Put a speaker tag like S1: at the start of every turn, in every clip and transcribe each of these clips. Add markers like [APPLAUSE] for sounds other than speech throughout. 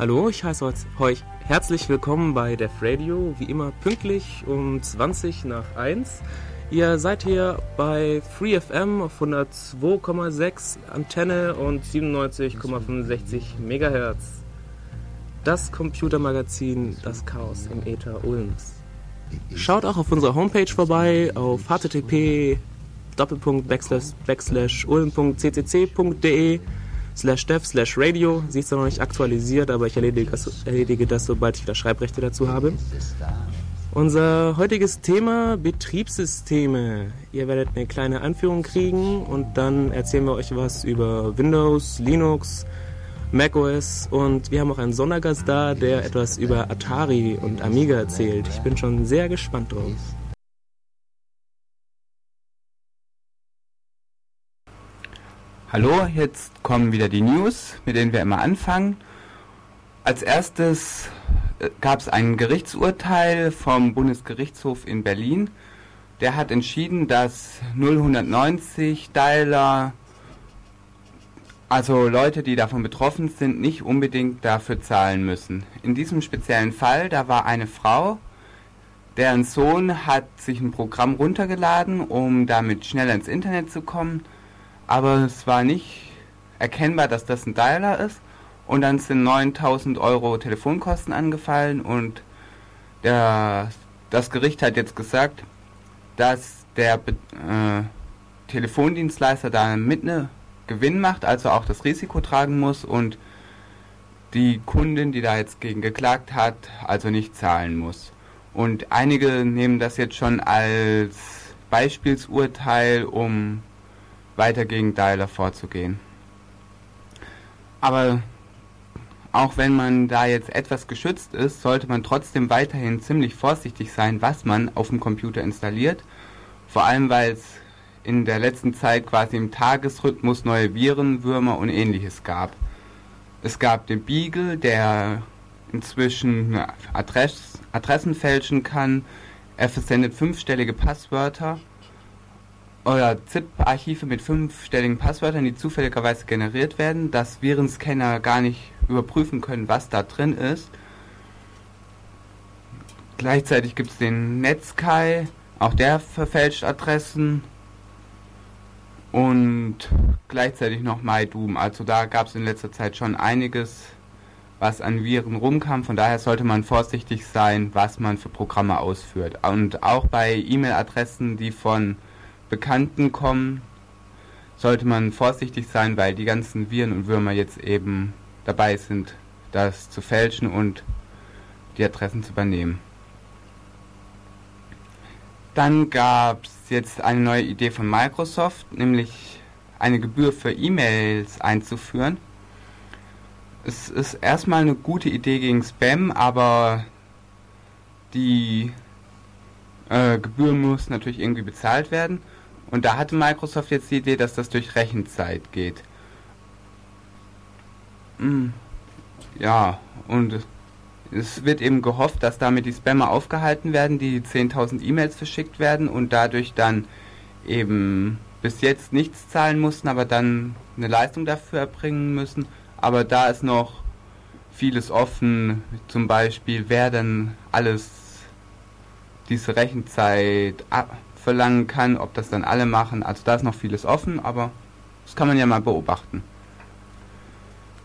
S1: Hallo, ich heiße euch herzlich willkommen bei Def Radio, wie immer pünktlich um 20 nach 1. Ihr seid hier bei FreeFM auf 102,6 Antenne und 97,65 MHz. Das Computermagazin Das Chaos im Äther Ulms. Schaut auch auf unserer Homepage vorbei auf http ulm.ccc.de slash dev slash radio. Sie ist noch nicht aktualisiert, aber ich erledige das, erledige das, sobald ich wieder Schreibrechte dazu habe. Unser heutiges Thema Betriebssysteme. Ihr werdet eine kleine Anführung kriegen und dann erzählen wir euch was über Windows, Linux, macOS und wir haben auch einen Sondergast da, der etwas über Atari und Amiga erzählt. Ich bin schon sehr gespannt drauf.
S2: Hallo, jetzt kommen wieder die News, mit denen wir immer anfangen. Als erstes äh, gab es ein Gerichtsurteil vom Bundesgerichtshof in Berlin. Der hat entschieden, dass 0190 Dialer, also Leute, die davon betroffen sind, nicht unbedingt dafür zahlen müssen. In diesem speziellen Fall, da war eine Frau, deren Sohn hat sich ein Programm runtergeladen, um damit schneller ins Internet zu kommen aber es war nicht erkennbar, dass das ein Dialer ist. Und dann sind 9000 Euro Telefonkosten angefallen und der, das Gericht hat jetzt gesagt, dass der äh, Telefondienstleister da mit ne Gewinn macht, also auch das Risiko tragen muss und die Kundin, die da jetzt gegen geklagt hat, also nicht zahlen muss. Und einige nehmen das jetzt schon als Beispielsurteil, um weiter gegen Dialer vorzugehen. Aber auch wenn man da jetzt etwas geschützt ist, sollte man trotzdem weiterhin ziemlich vorsichtig sein, was man auf dem Computer installiert. Vor allem, weil es in der letzten Zeit quasi im Tagesrhythmus neue Viren, Würmer und ähnliches gab. Es gab den Beagle, der inzwischen Adress Adressen fälschen kann. Er versendet fünfstellige Passwörter oder ZIP-Archive mit fünfstelligen Passwörtern, die zufälligerweise generiert werden, dass Virenscanner gar nicht überprüfen können, was da drin ist. Gleichzeitig gibt es den Netsky, auch der verfälscht Adressen. Und gleichzeitig noch MyDoom. Also da gab es in letzter Zeit schon einiges, was an Viren rumkam. Von daher sollte man vorsichtig sein, was man für Programme ausführt. Und auch bei E-Mail-Adressen, die von Bekannten kommen, sollte man vorsichtig sein, weil die ganzen Viren und Würmer jetzt eben dabei sind, das zu fälschen und die Adressen zu übernehmen. Dann gab es jetzt eine neue Idee von Microsoft, nämlich eine Gebühr für E-Mails einzuführen. Es ist erstmal eine gute Idee gegen Spam, aber die äh, Gebühr muss natürlich irgendwie bezahlt werden. Und da hatte Microsoft jetzt die Idee, dass das durch Rechenzeit geht. Hm. Ja, und es wird eben gehofft, dass damit die Spammer aufgehalten werden, die 10.000 E-Mails verschickt werden und dadurch dann eben bis jetzt nichts zahlen mussten, aber dann eine Leistung dafür erbringen müssen. Aber da ist noch vieles offen, zum Beispiel wer denn alles diese Rechenzeit verlangen kann, ob das dann alle machen. Also da ist noch vieles offen, aber das kann man ja mal beobachten.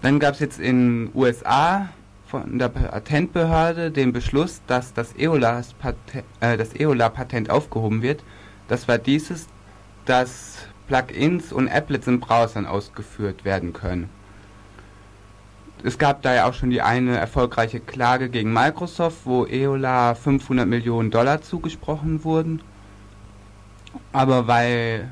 S2: Dann gab es jetzt in USA von der Patentbehörde den Beschluss, dass das EOLA-Patent äh, EOLA aufgehoben wird. Das war dieses, dass Plugins und Applets in Browsern ausgeführt werden können. Es gab da ja auch schon die eine erfolgreiche Klage gegen Microsoft, wo EOLA 500 Millionen Dollar zugesprochen wurden. Aber weil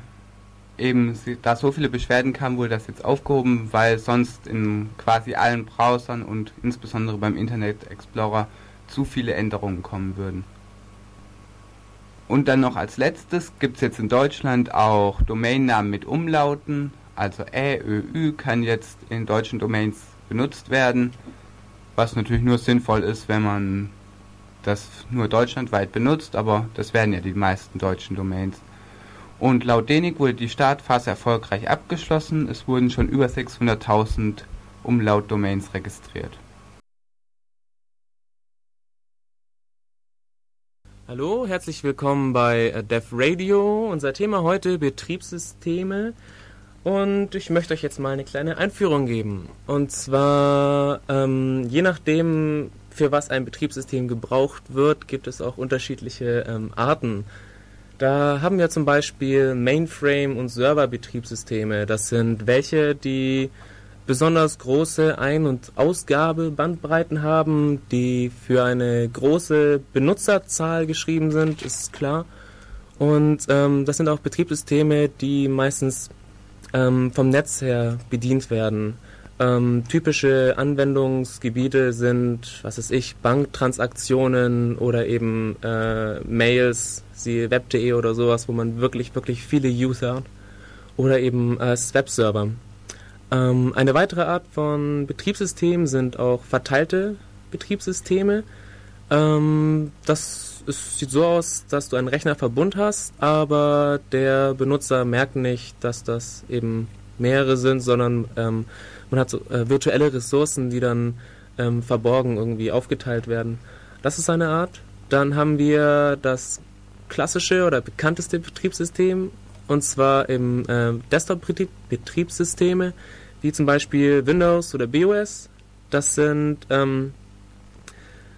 S2: eben da so viele Beschwerden kamen, wurde das jetzt aufgehoben, weil sonst in quasi allen Browsern und insbesondere beim Internet Explorer zu viele Änderungen kommen würden. Und dann noch als letztes gibt es jetzt in Deutschland auch Domainnamen mit Umlauten, also Ä, Ö, Ü kann jetzt in deutschen Domains benutzt werden, was natürlich nur sinnvoll ist, wenn man das nur deutschlandweit benutzt, aber das werden ja die meisten deutschen Domains. Und laut DENIC wurde die Startphase erfolgreich abgeschlossen, es wurden schon über 600.000 Umlautdomains registriert.
S1: Hallo, herzlich willkommen bei Dev Radio. Unser Thema heute Betriebssysteme. Und ich möchte euch jetzt mal eine kleine Einführung geben. Und zwar, ähm, je nachdem, für was ein Betriebssystem gebraucht wird, gibt es auch unterschiedliche ähm, Arten. Da haben wir zum Beispiel Mainframe- und Server-Betriebssysteme. Das sind welche, die besonders große Ein- und Ausgabebandbreiten haben, die für eine große Benutzerzahl geschrieben sind, ist klar. Und ähm, das sind auch Betriebssysteme, die meistens ähm, vom Netz her bedient werden. Ähm, typische Anwendungsgebiete sind, was weiß ich, Banktransaktionen oder eben äh, Mails, sie web.de oder sowas, wo man wirklich, wirklich viele User hat. Oder eben äh, Webserver. Ähm, eine weitere Art von Betriebssystem sind auch verteilte Betriebssysteme. Ähm, das ist, sieht so aus, dass du einen Rechnerverbund hast, aber der Benutzer merkt nicht, dass das eben mehrere sind, sondern ähm, man hat so äh, virtuelle Ressourcen, die dann ähm, verborgen irgendwie aufgeteilt werden. Das ist eine Art. Dann haben wir das klassische oder bekannteste Betriebssystem und zwar im äh, Desktop-Betriebssysteme, wie zum Beispiel Windows oder BOS. Das sind ähm,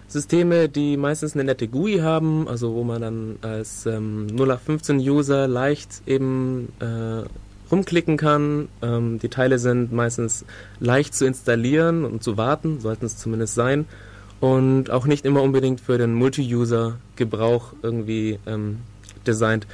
S1: Systeme, die meistens eine nette GUI haben, also wo man dann als ähm, 0815-User leicht eben äh, rumklicken kann. Ähm, die Teile sind meistens leicht zu installieren und zu warten, sollten es zumindest sein. Und auch nicht immer unbedingt für den Multi-User-Gebrauch irgendwie ähm, designt.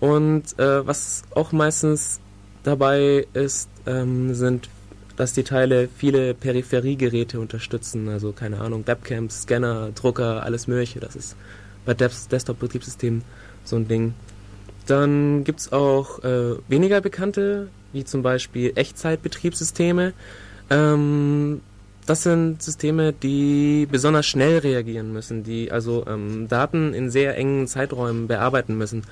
S1: Und äh, was auch meistens dabei ist, ähm, sind, dass die Teile viele Peripheriegeräte unterstützen. Also keine Ahnung, Webcams, Scanner, Drucker, alles Mögliche. Das ist bei Desktop-Betriebssystemen so ein Ding. Dann gibt es auch äh, weniger bekannte, wie zum Beispiel Echtzeitbetriebssysteme. Ähm, das sind Systeme, die besonders schnell reagieren müssen, die also ähm, Daten in sehr engen Zeiträumen bearbeiten müssen.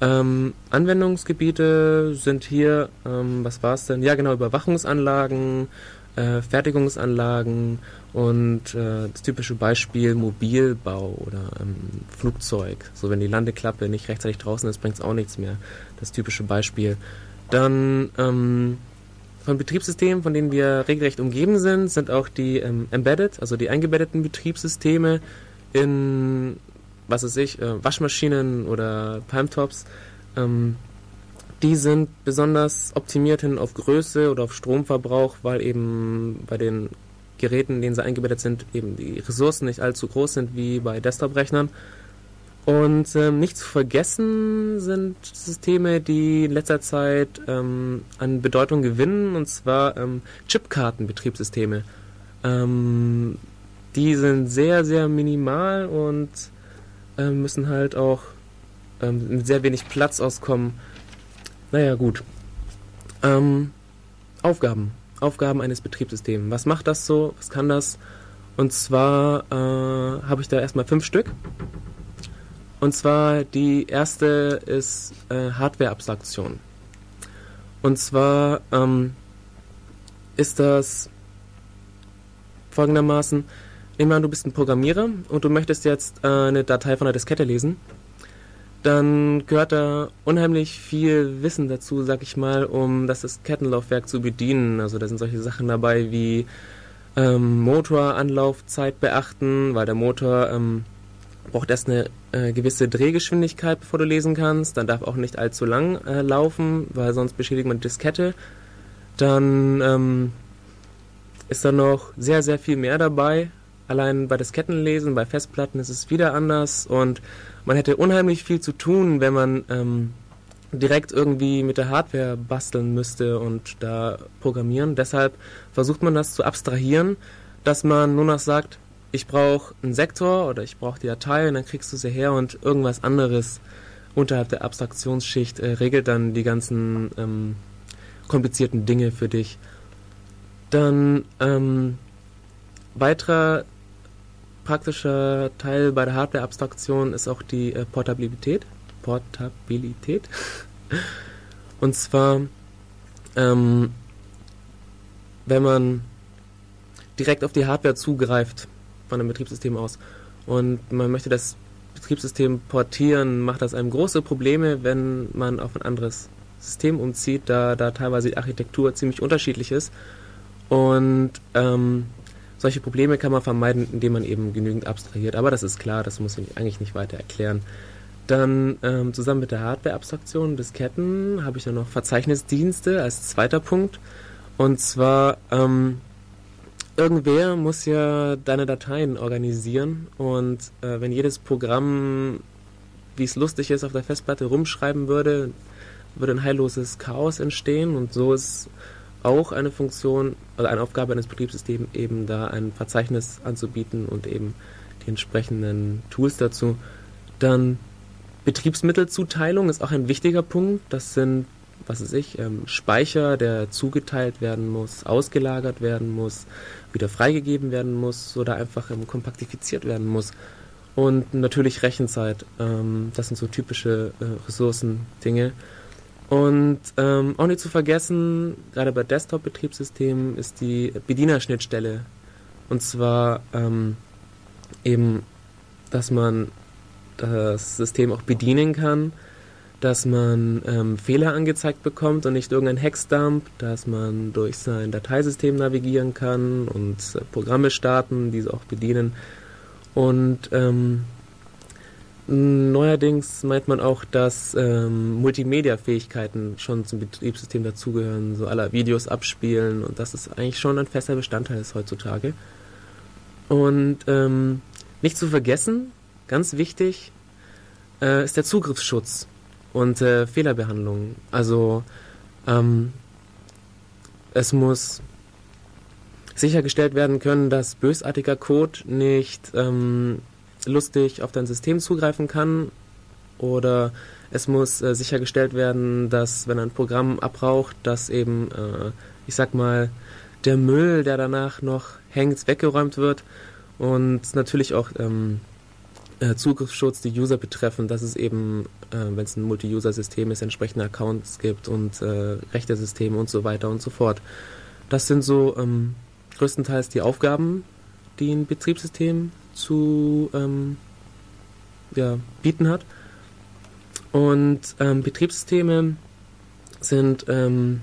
S1: Ähm, Anwendungsgebiete sind hier, ähm, was war es denn? Ja, genau, Überwachungsanlagen, äh, Fertigungsanlagen und äh, das typische Beispiel Mobilbau oder ähm, Flugzeug. So, wenn die Landeklappe nicht rechtzeitig draußen ist, bringt es auch nichts mehr. Das typische Beispiel. Dann ähm, von Betriebssystemen, von denen wir regelrecht umgeben sind, sind auch die ähm, Embedded, also die eingebetteten Betriebssysteme in, was weiß ich, äh, Waschmaschinen oder Palmtops. Ähm, die sind besonders optimiert hin auf Größe oder auf Stromverbrauch, weil eben bei den Geräten, in denen sie eingebettet sind, eben die Ressourcen nicht allzu groß sind wie bei Desktop-Rechnern. Und ähm, nicht zu vergessen sind Systeme, die in letzter Zeit ähm, an Bedeutung gewinnen, und zwar ähm, Chipkartenbetriebssysteme. Ähm, die sind sehr, sehr minimal und äh, müssen halt auch ähm, mit sehr wenig Platz auskommen. Naja, gut. Ähm, Aufgaben. Aufgaben eines Betriebssystems. Was macht das so? Was kann das? Und zwar äh, habe ich da erstmal fünf Stück. Und zwar die erste ist äh, Hardware-Abstraktion. Und zwar ähm, ist das folgendermaßen, nehmen wir an, du bist ein Programmierer und du möchtest jetzt äh, eine Datei von der Diskette lesen. Dann gehört da unheimlich viel Wissen dazu, sag ich mal, um das Diskettenlaufwerk zu bedienen. Also da sind solche Sachen dabei wie ähm, Motoranlaufzeit beachten, weil der Motor ähm, braucht erst eine äh, gewisse Drehgeschwindigkeit, bevor du lesen kannst. Dann darf auch nicht allzu lang äh, laufen, weil sonst beschädigt man die Diskette. Dann ähm, ist da noch sehr, sehr viel mehr dabei. Allein bei Diskettenlesen, bei Festplatten ist es wieder anders und man hätte unheimlich viel zu tun, wenn man ähm, direkt irgendwie mit der Hardware basteln müsste und da programmieren. Deshalb versucht man das zu abstrahieren, dass man nur noch sagt, ich brauche einen Sektor oder ich brauche die Datei und dann kriegst du sie her und irgendwas anderes unterhalb der Abstraktionsschicht äh, regelt dann die ganzen ähm, komplizierten Dinge für dich. Dann ähm, weiterer praktischer Teil bei der Hardware-Abstraktion ist auch die äh, Portabilität. Portabilität. [LAUGHS] Und zwar, ähm, wenn man direkt auf die Hardware zugreift von einem Betriebssystem aus und man möchte das Betriebssystem portieren, macht das einem große Probleme, wenn man auf ein anderes System umzieht, da, da teilweise die Architektur ziemlich unterschiedlich ist. Und ähm, solche Probleme kann man vermeiden, indem man eben genügend abstrahiert. Aber das ist klar, das muss ich eigentlich nicht weiter erklären. Dann ähm, zusammen mit der Hardware-Abstraktion Disketten habe ich dann noch Verzeichnisdienste als zweiter Punkt. Und zwar, ähm, irgendwer muss ja deine Dateien organisieren und äh, wenn jedes Programm, wie es lustig ist, auf der Festplatte rumschreiben würde, würde ein heilloses Chaos entstehen und so ist auch eine Funktion oder eine Aufgabe eines Betriebssystems eben da ein Verzeichnis anzubieten und eben die entsprechenden Tools dazu. Dann Betriebsmittelzuteilung ist auch ein wichtiger Punkt. Das sind, was weiß ich, ähm, Speicher, der zugeteilt werden muss, ausgelagert werden muss, wieder freigegeben werden muss oder einfach ähm, kompaktifiziert werden muss. Und natürlich Rechenzeit. Ähm, das sind so typische äh, Ressourcendinge. Und ähm, auch nicht zu vergessen, gerade bei Desktop-Betriebssystemen ist die Bedienerschnittstelle. Und zwar ähm, eben, dass man das System auch bedienen kann, dass man ähm, Fehler angezeigt bekommt und nicht irgendein Hexdump, dass man durch sein Dateisystem navigieren kann und äh, Programme starten, diese auch bedienen. Und ähm, neuerdings meint man auch, dass ähm, Multimedia-Fähigkeiten schon zum Betriebssystem dazugehören, so aller Videos abspielen und das ist eigentlich schon ein fester Bestandteil ist heutzutage. Und ähm, nicht zu vergessen, Ganz wichtig äh, ist der Zugriffsschutz und äh, Fehlerbehandlung. Also ähm, es muss sichergestellt werden können, dass bösartiger Code nicht ähm, lustig auf dein System zugreifen kann. Oder es muss äh, sichergestellt werden, dass wenn ein Programm abraucht, dass eben, äh, ich sag mal, der Müll, der danach noch hängt, weggeräumt wird. Und natürlich auch ähm, äh, Zugriffsschutz die User betreffen, dass es eben, äh, wenn es ein Multi-User-System ist, entsprechende Accounts gibt und äh, Rechtesysteme und so weiter und so fort. Das sind so ähm, größtenteils die Aufgaben, die ein Betriebssystem zu ähm, ja, bieten hat. Und ähm, Betriebssysteme sind ähm,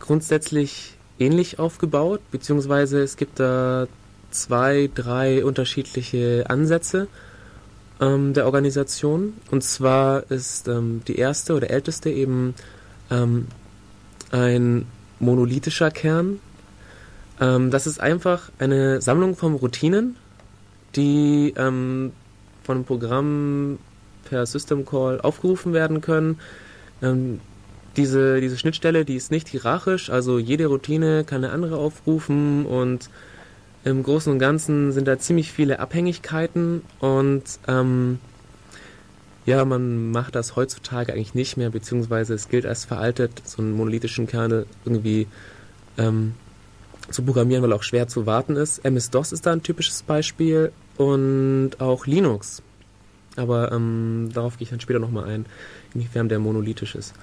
S1: grundsätzlich ähnlich aufgebaut, beziehungsweise es gibt da zwei, drei unterschiedliche Ansätze ähm, der Organisation. Und zwar ist ähm, die erste oder älteste eben ähm, ein monolithischer Kern. Ähm, das ist einfach eine Sammlung von Routinen, die ähm, von einem Programm per System Call aufgerufen werden können. Ähm, diese, diese Schnittstelle, die ist nicht hierarchisch, also jede Routine kann eine andere aufrufen und im Großen und Ganzen sind da ziemlich viele Abhängigkeiten und ähm, ja, man macht das heutzutage eigentlich nicht mehr, beziehungsweise es gilt als veraltet, so einen monolithischen Kernel irgendwie ähm, zu programmieren, weil auch schwer zu warten ist. MS-DOS ist da ein typisches Beispiel und auch Linux. Aber ähm, darauf gehe ich dann später nochmal ein, inwiefern der monolithisch ist.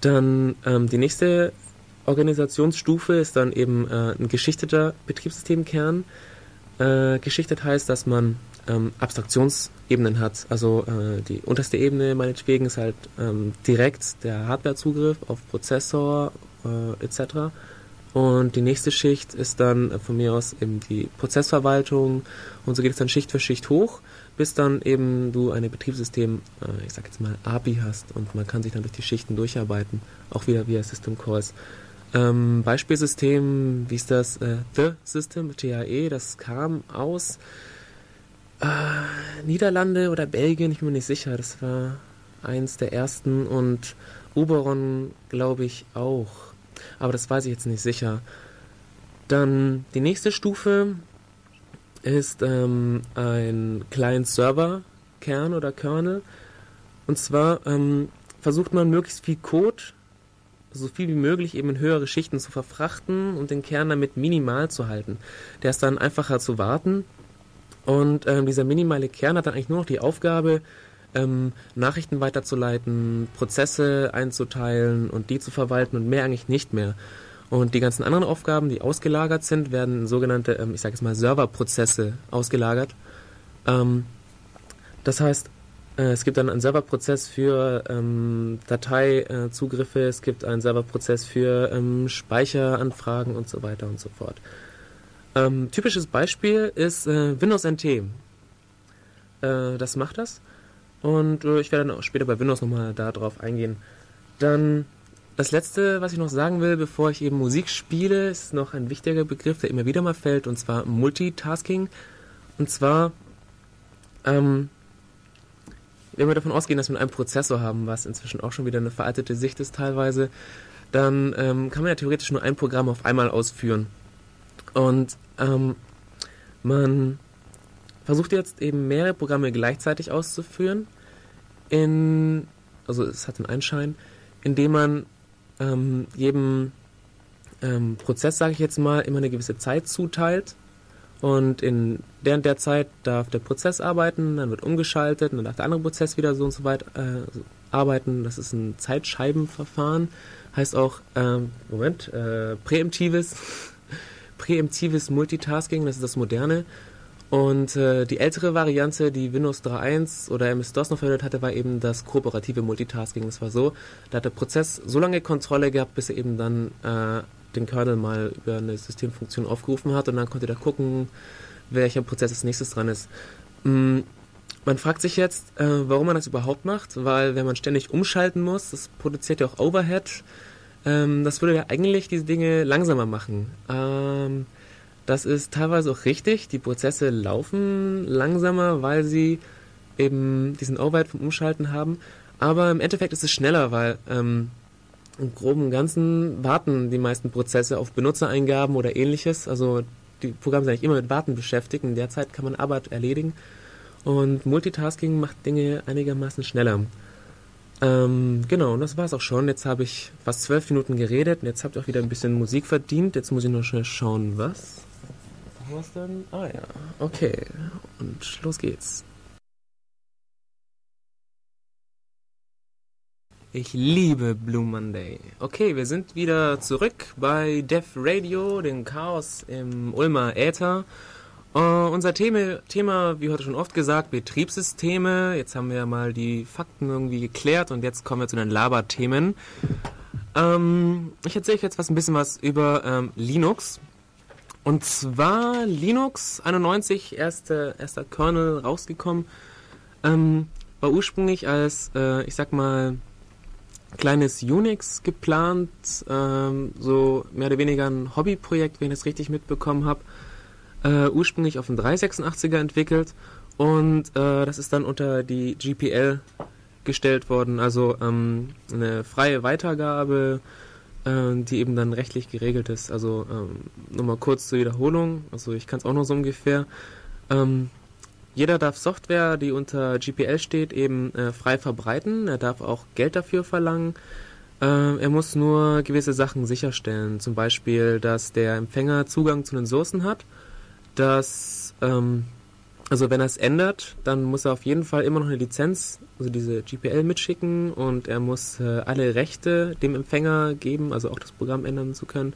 S1: Dann ähm, die nächste Organisationsstufe ist dann eben äh, ein geschichteter Betriebssystemkern. Äh, geschichtet heißt, dass man ähm, Abstraktionsebenen hat. Also äh, die unterste Ebene meinetwegen ist halt ähm, direkt der Hardwarezugriff auf Prozessor äh, etc. Und die nächste Schicht ist dann von mir aus eben die Prozessverwaltung und so geht es dann Schicht für Schicht hoch, bis dann eben du eine Betriebssystem, äh, ich sag jetzt mal API hast und man kann sich dann durch die Schichten durcharbeiten, auch wieder via System Calls. Ähm, Beispielsystem, wie ist das? Äh, The System, TAE, das kam aus äh, Niederlande oder Belgien, ich bin mir nicht sicher. Das war eins der ersten und Uberon, glaube ich, auch. Aber das weiß ich jetzt nicht sicher. Dann die nächste Stufe ist ähm, ein Client-Server-Kern oder Kernel. Und zwar ähm, versucht man möglichst viel Code so viel wie möglich eben in höhere Schichten zu verfrachten und den Kern damit minimal zu halten. Der ist dann einfacher zu warten und ähm, dieser minimale Kern hat dann eigentlich nur noch die Aufgabe, ähm, Nachrichten weiterzuleiten, Prozesse einzuteilen und die zu verwalten und mehr eigentlich nicht mehr. Und die ganzen anderen Aufgaben, die ausgelagert sind, werden in sogenannte, ähm, ich sage jetzt mal, Serverprozesse ausgelagert. Ähm, Das heißt, äh, es gibt dann einen Serverprozess für ähm, Dateizugriffe, es gibt einen Serverprozess für ähm, Speicheranfragen und so weiter und so fort. Ähm, typisches Beispiel ist äh, Windows NT. Äh, das macht das. Und äh, ich werde dann auch später bei Windows nochmal darauf eingehen. Dann das letzte, was ich noch sagen will, bevor ich eben Musik spiele, ist noch ein wichtiger Begriff, der immer wieder mal fällt, und zwar Multitasking. Und zwar, ähm, wenn wir davon ausgehen, dass wir einen Prozessor haben, was inzwischen auch schon wieder eine veraltete Sicht ist teilweise, dann ähm, kann man ja theoretisch nur ein Programm auf einmal ausführen. Und ähm, man versucht jetzt eben mehrere Programme gleichzeitig auszuführen, in, also es hat einen Einschein, indem man ähm, jedem ähm, Prozess, sage ich jetzt mal, immer eine gewisse Zeit zuteilt. Und in der der Zeit darf der Prozess arbeiten, dann wird umgeschaltet, dann darf der andere Prozess wieder so und so weit äh, arbeiten. Das ist ein Zeitscheibenverfahren. Heißt auch, ähm, Moment, äh, präemptives, [LAUGHS] präemptives Multitasking, das ist das Moderne. Und äh, die ältere Variante, die Windows 3.1 oder MS-DOS noch verwendet hatte, war eben das kooperative Multitasking. Das war so, da hat der Prozess so lange Kontrolle gehabt, bis er eben dann äh, den Kernel mal über eine Systemfunktion aufgerufen hat und dann konnte er gucken, welcher Prozess als nächstes dran ist. Mm, man fragt sich jetzt, äh, warum man das überhaupt macht, weil wenn man ständig umschalten muss, das produziert ja auch Overhead, ähm, das würde ja eigentlich diese Dinge langsamer machen. Ähm, das ist teilweise auch richtig. Die Prozesse laufen langsamer, weil sie eben diesen Overhead vom Umschalten haben. Aber im Endeffekt ist es schneller, weil ähm, im groben und Ganzen warten die meisten Prozesse auf Benutzereingaben oder ähnliches. Also die Programme sind eigentlich immer mit Warten beschäftigt. In der Zeit kann man Arbeit erledigen. Und Multitasking macht Dinge einigermaßen schneller. Ähm, genau, und das war's auch schon. Jetzt habe ich fast zwölf Minuten geredet und jetzt habt ihr auch wieder ein bisschen Musik verdient. Jetzt muss ich nur schnell schauen, was was denn? Ah ja, okay. Und los geht's. Ich liebe Blue Monday. Okay, wir sind wieder zurück bei Def Radio, dem Chaos im Ulmer Äther. Uh, unser Thema, Thema, wie heute schon oft gesagt, Betriebssysteme. Jetzt haben wir mal die Fakten irgendwie geklärt und jetzt kommen wir zu den Laberthemen. Ähm, ich erzähle euch jetzt was ein bisschen was über ähm, Linux. Und zwar Linux 91, erste, erster Kernel rausgekommen, ähm, war ursprünglich als, äh, ich sag mal, kleines Unix geplant, ähm, so mehr oder weniger ein Hobbyprojekt, wenn ich das richtig mitbekommen habe, äh, ursprünglich auf dem 386er entwickelt und äh, das ist dann unter die GPL gestellt worden, also ähm, eine freie Weitergabe äh, die eben dann rechtlich geregelt ist. Also ähm, nochmal kurz zur Wiederholung, also ich kann es auch noch so ungefähr. Ähm, jeder darf Software, die unter GPL steht, eben äh, frei verbreiten. Er darf auch Geld dafür verlangen. Äh, er muss nur gewisse Sachen sicherstellen. Zum Beispiel, dass der Empfänger Zugang zu den Sourcen hat, dass ähm, also wenn er es ändert, dann muss er auf jeden Fall immer noch eine Lizenz, also diese GPL mitschicken und er muss äh, alle Rechte dem Empfänger geben, also auch das Programm ändern zu können.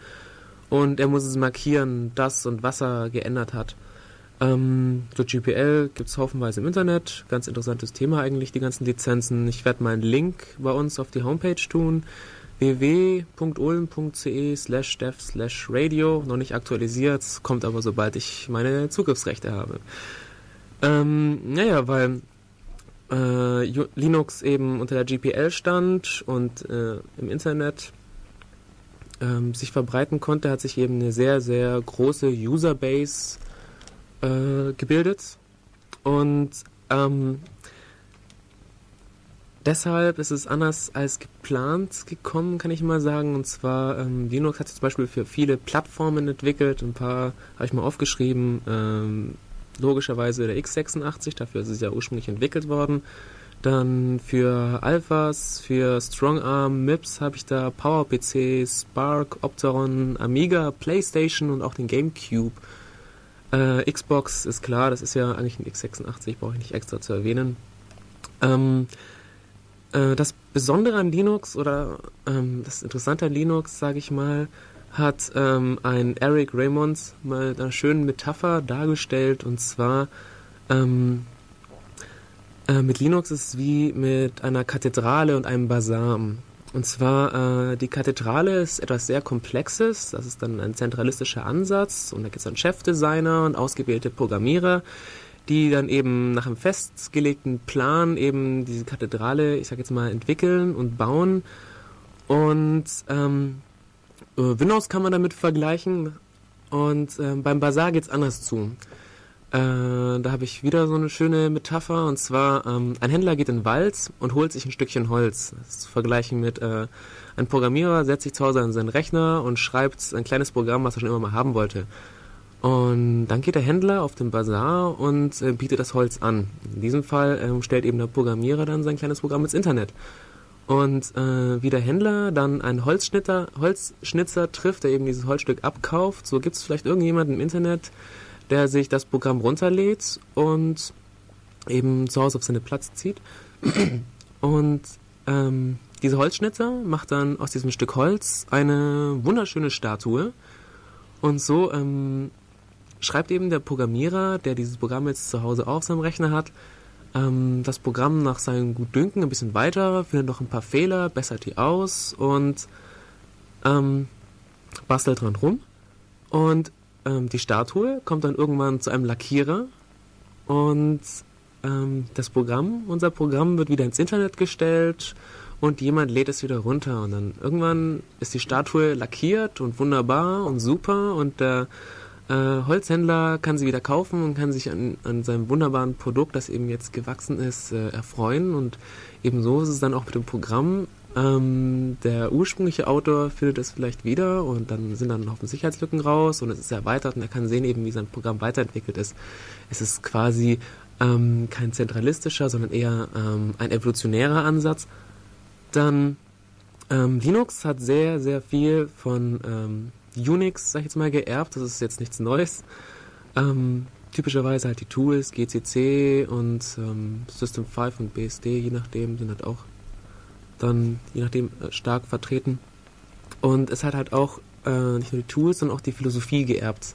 S1: Und er muss es markieren, dass und was er geändert hat. Ähm, so GPL gibt es haufenweise im Internet. Ganz interessantes Thema eigentlich, die ganzen Lizenzen. Ich werde mal einen Link bei uns auf die Homepage tun www.ulm.ce slash dev slash radio. Noch nicht aktualisiert, kommt aber sobald ich meine Zugriffsrechte habe. Ähm, naja, weil äh, Linux eben unter der GPL stand und äh, im Internet ähm, sich verbreiten konnte, hat sich eben eine sehr, sehr große Userbase äh, gebildet. Und ähm, deshalb ist es anders als geplant gekommen, kann ich mal sagen. Und zwar, ähm, Linux hat sich zum Beispiel für viele Plattformen entwickelt. Ein paar habe ich mal aufgeschrieben. Ähm, logischerweise der x86, dafür ist es ja ursprünglich entwickelt worden. Dann für Alphas, für Strongarm, MIPS habe ich da PowerPC, Spark, Opteron, Amiga, PlayStation und auch den GameCube. Äh, Xbox ist klar, das ist ja eigentlich ein x86, brauche ich nicht extra zu erwähnen. Ähm, äh, das Besondere an Linux oder ähm, das Interessante an Linux, sage ich mal, hat ähm, ein Eric Raymond mal eine schöne Metapher dargestellt und zwar ähm, Äh, mit Linux ist es wie mit einer Kathedrale und einem Basar. Und zwar, äh, die Kathedrale ist etwas sehr Komplexes. Das ist dann ein zentralistischer Ansatz. Und da gibt es dann Chefdesigner und ausgewählte Programmierer, die dann eben nach einem festgelegten Plan eben diese Kathedrale, ich sag jetzt mal, entwickeln und bauen. Und ähm, äh, Windows kann man damit vergleichen. Und äh, beim Bazar geht's anders zu. Äh, da habe ich wieder so eine schöne Metapher und zwar ähm, ein Händler geht in den Wald und holt sich ein Stückchen Holz. Das ist zu vergleichen mit äh, ein Programmierer setzt sich zu Hause an seinen Rechner und schreibt ein kleines Programm, was er schon immer mal haben wollte. Und dann geht der Händler auf den Bazar und äh, bietet das Holz an. In diesem Fall ähm, stellt eben der Programmierer dann sein kleines Programm ins Internet. Und äh, wie der Händler dann einen Holzschnitter, Holzschnitzer trifft, der eben dieses Holzstück abkauft, so gibt es vielleicht irgendjemanden im Internet, der sich das Programm runterlädt und eben zu Hause auf seine Platz zieht. Und ähm, diese Holzschnitzer macht dann aus diesem Stück Holz eine wunderschöne Statue. Und so ähm, schreibt eben der Programmierer, der dieses Programm jetzt zu Hause auf seinem Rechner hat, ähm, das Programm nach seinem Gutdünken ein bisschen weiter, findet noch ein paar Fehler, bessert die aus und ähm, bastelt dran rum. Und ähm, die Statue kommt dann irgendwann zu einem Lackierer. Und ähm, das Programm, unser Programm wird wieder ins Internet gestellt und jemand lädt es wieder runter. Und dann irgendwann ist die Statue lackiert und wunderbar und super. Und der äh, Holzhändler kann sie wieder kaufen und kann sich an, an seinem wunderbaren Produkt, das eben jetzt gewachsen ist, äh, erfreuen und ebenso ist es dann auch mit dem Programm. Ähm, der ursprüngliche Autor findet es vielleicht wieder und dann sind dann Haufen Sicherheitslücken raus und es ist erweitert und er kann sehen eben, wie sein Programm weiterentwickelt ist. Es ist quasi ähm, kein zentralistischer, sondern eher ähm, ein evolutionärer Ansatz. Dann ähm, Linux hat sehr, sehr viel von ähm, Unix, sag ich jetzt mal, geerbt. Das ist jetzt nichts Neues. Ähm, typischerweise halt die Tools, GCC und ähm, System 5 und BSD, je nachdem, sind halt auch dann je nachdem äh, stark vertreten. Und es hat halt auch äh, nicht nur die Tools, sondern auch die Philosophie geerbt.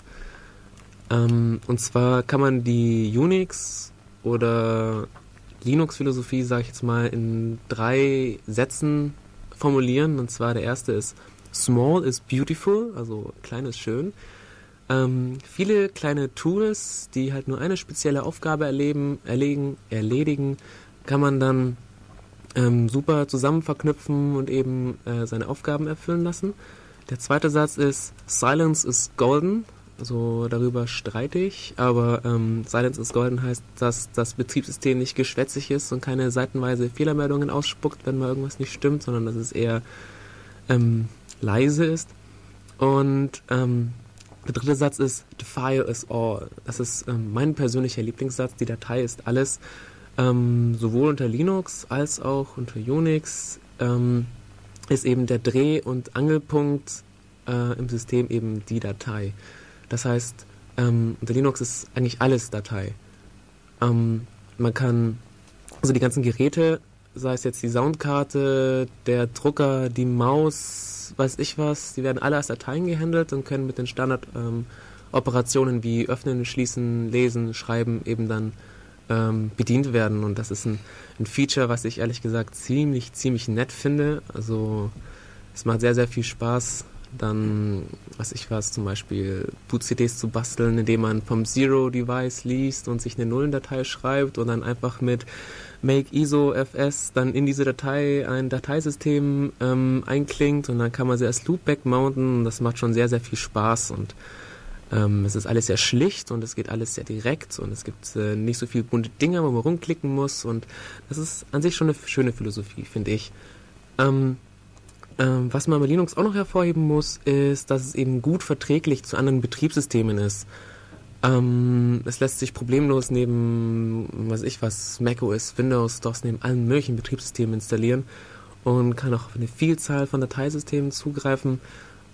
S1: Ähm, und zwar kann man die Unix oder Linux-Philosophie, sage ich jetzt mal, in drei Sätzen formulieren. Und zwar der erste ist Small is beautiful, also klein ist schön. Ähm, viele kleine Tools, die halt nur eine spezielle Aufgabe erleben, erlegen, erledigen, kann man dann ähm, super zusammen verknüpfen und eben äh, seine Aufgaben erfüllen lassen. Der zweite Satz ist Silence is golden. Also darüber streite ich, aber ähm, Silence is golden heißt, dass das Betriebssystem nicht geschwätzig ist und keine seitenweise Fehlermeldungen ausspuckt, wenn mal irgendwas nicht stimmt, sondern dass es eher ähm, leise ist. Und ähm, der dritte Satz ist The file is all. Das ist ähm, mein persönlicher Lieblingssatz. Die Datei ist alles. Ähm, sowohl unter Linux als auch unter Unix ähm, ist eben der Dreh- und Angelpunkt äh, im System eben die Datei. Das heißt, ähm, unter Linux ist eigentlich alles Datei. Ähm, man kann also die ganzen Geräte, sei es jetzt die Soundkarte, der Drucker, die Maus, weiß ich was, die werden alle als Dateien gehandelt und können mit den Standardoperationen ähm, wie öffnen, schließen, lesen, schreiben eben dann ähm, bedient werden. Und das ist ein, ein Feature, was ich ehrlich gesagt ziemlich, ziemlich nett finde. Also es macht sehr, sehr viel Spaß, dann, was ich was, zum Beispiel Boot-CDs zu basteln, indem man vom Zero-Device liest und sich eine Nullendatei schreibt und dann einfach mit make ISO FS dann in diese Datei ein Dateisystem ähm, einklingt und dann kann man sie als Loopback mounten das macht schon sehr, sehr viel Spaß und ähm, es ist alles sehr schlicht und es geht alles sehr direkt und es gibt äh, nicht so viele bunte Dinge, wo man rumklicken muss und das ist an sich schon eine schöne Philosophie, finde ich. Ähm, ähm, was man bei Linux auch noch hervorheben muss, ist, dass es eben gut verträglich zu anderen Betriebssystemen ist. Ähm, es lässt sich problemlos neben, was ich was, macOS, Windows, DOS, neben allen möglichen Betriebssystemen installieren und kann auch auf eine Vielzahl von Dateisystemen zugreifen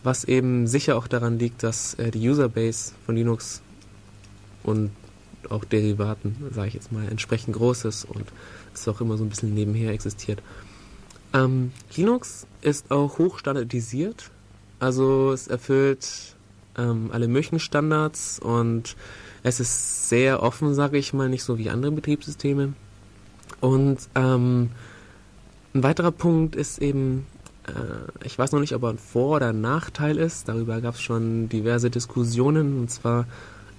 S1: was eben sicher auch daran liegt, dass äh, die Userbase von Linux und auch Derivaten, sage ich jetzt mal, entsprechend groß ist und es auch immer so ein bisschen nebenher existiert. Ähm, Linux ist auch hoch standardisiert, also es erfüllt ähm, alle möglichen Standards und es ist sehr offen, sage ich mal, nicht so wie andere Betriebssysteme. Und ähm, ein weiterer Punkt ist eben, äh, ich weiß noch nicht, ob er ein Vor- oder ein Nachteil ist. Darüber gab es schon diverse Diskussionen, und zwar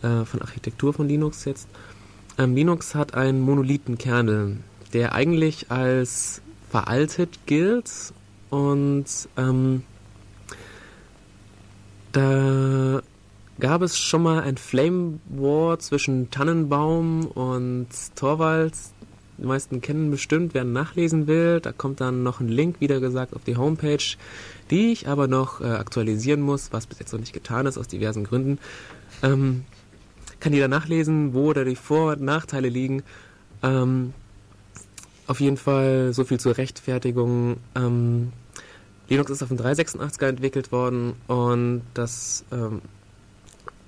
S1: äh, von Architektur von Linux jetzt. Ähm, Linux hat einen Monolithenkernel, der eigentlich als veraltet gilt und ähm, da gab es schon mal ein Flame War zwischen Tannenbaum und Torvalds. Die meisten kennen bestimmt, wer nachlesen will. Da kommt dann noch ein Link, wieder gesagt, auf die Homepage, die ich aber noch äh, aktualisieren muss, was bis jetzt noch nicht getan ist, aus diversen Gründen. Ähm, kann jeder nachlesen, wo da die Vor- und Nachteile liegen. Ähm, auf jeden Fall so viel zur Rechtfertigung. Ähm, Linux ist auf dem 386er entwickelt worden und das ähm,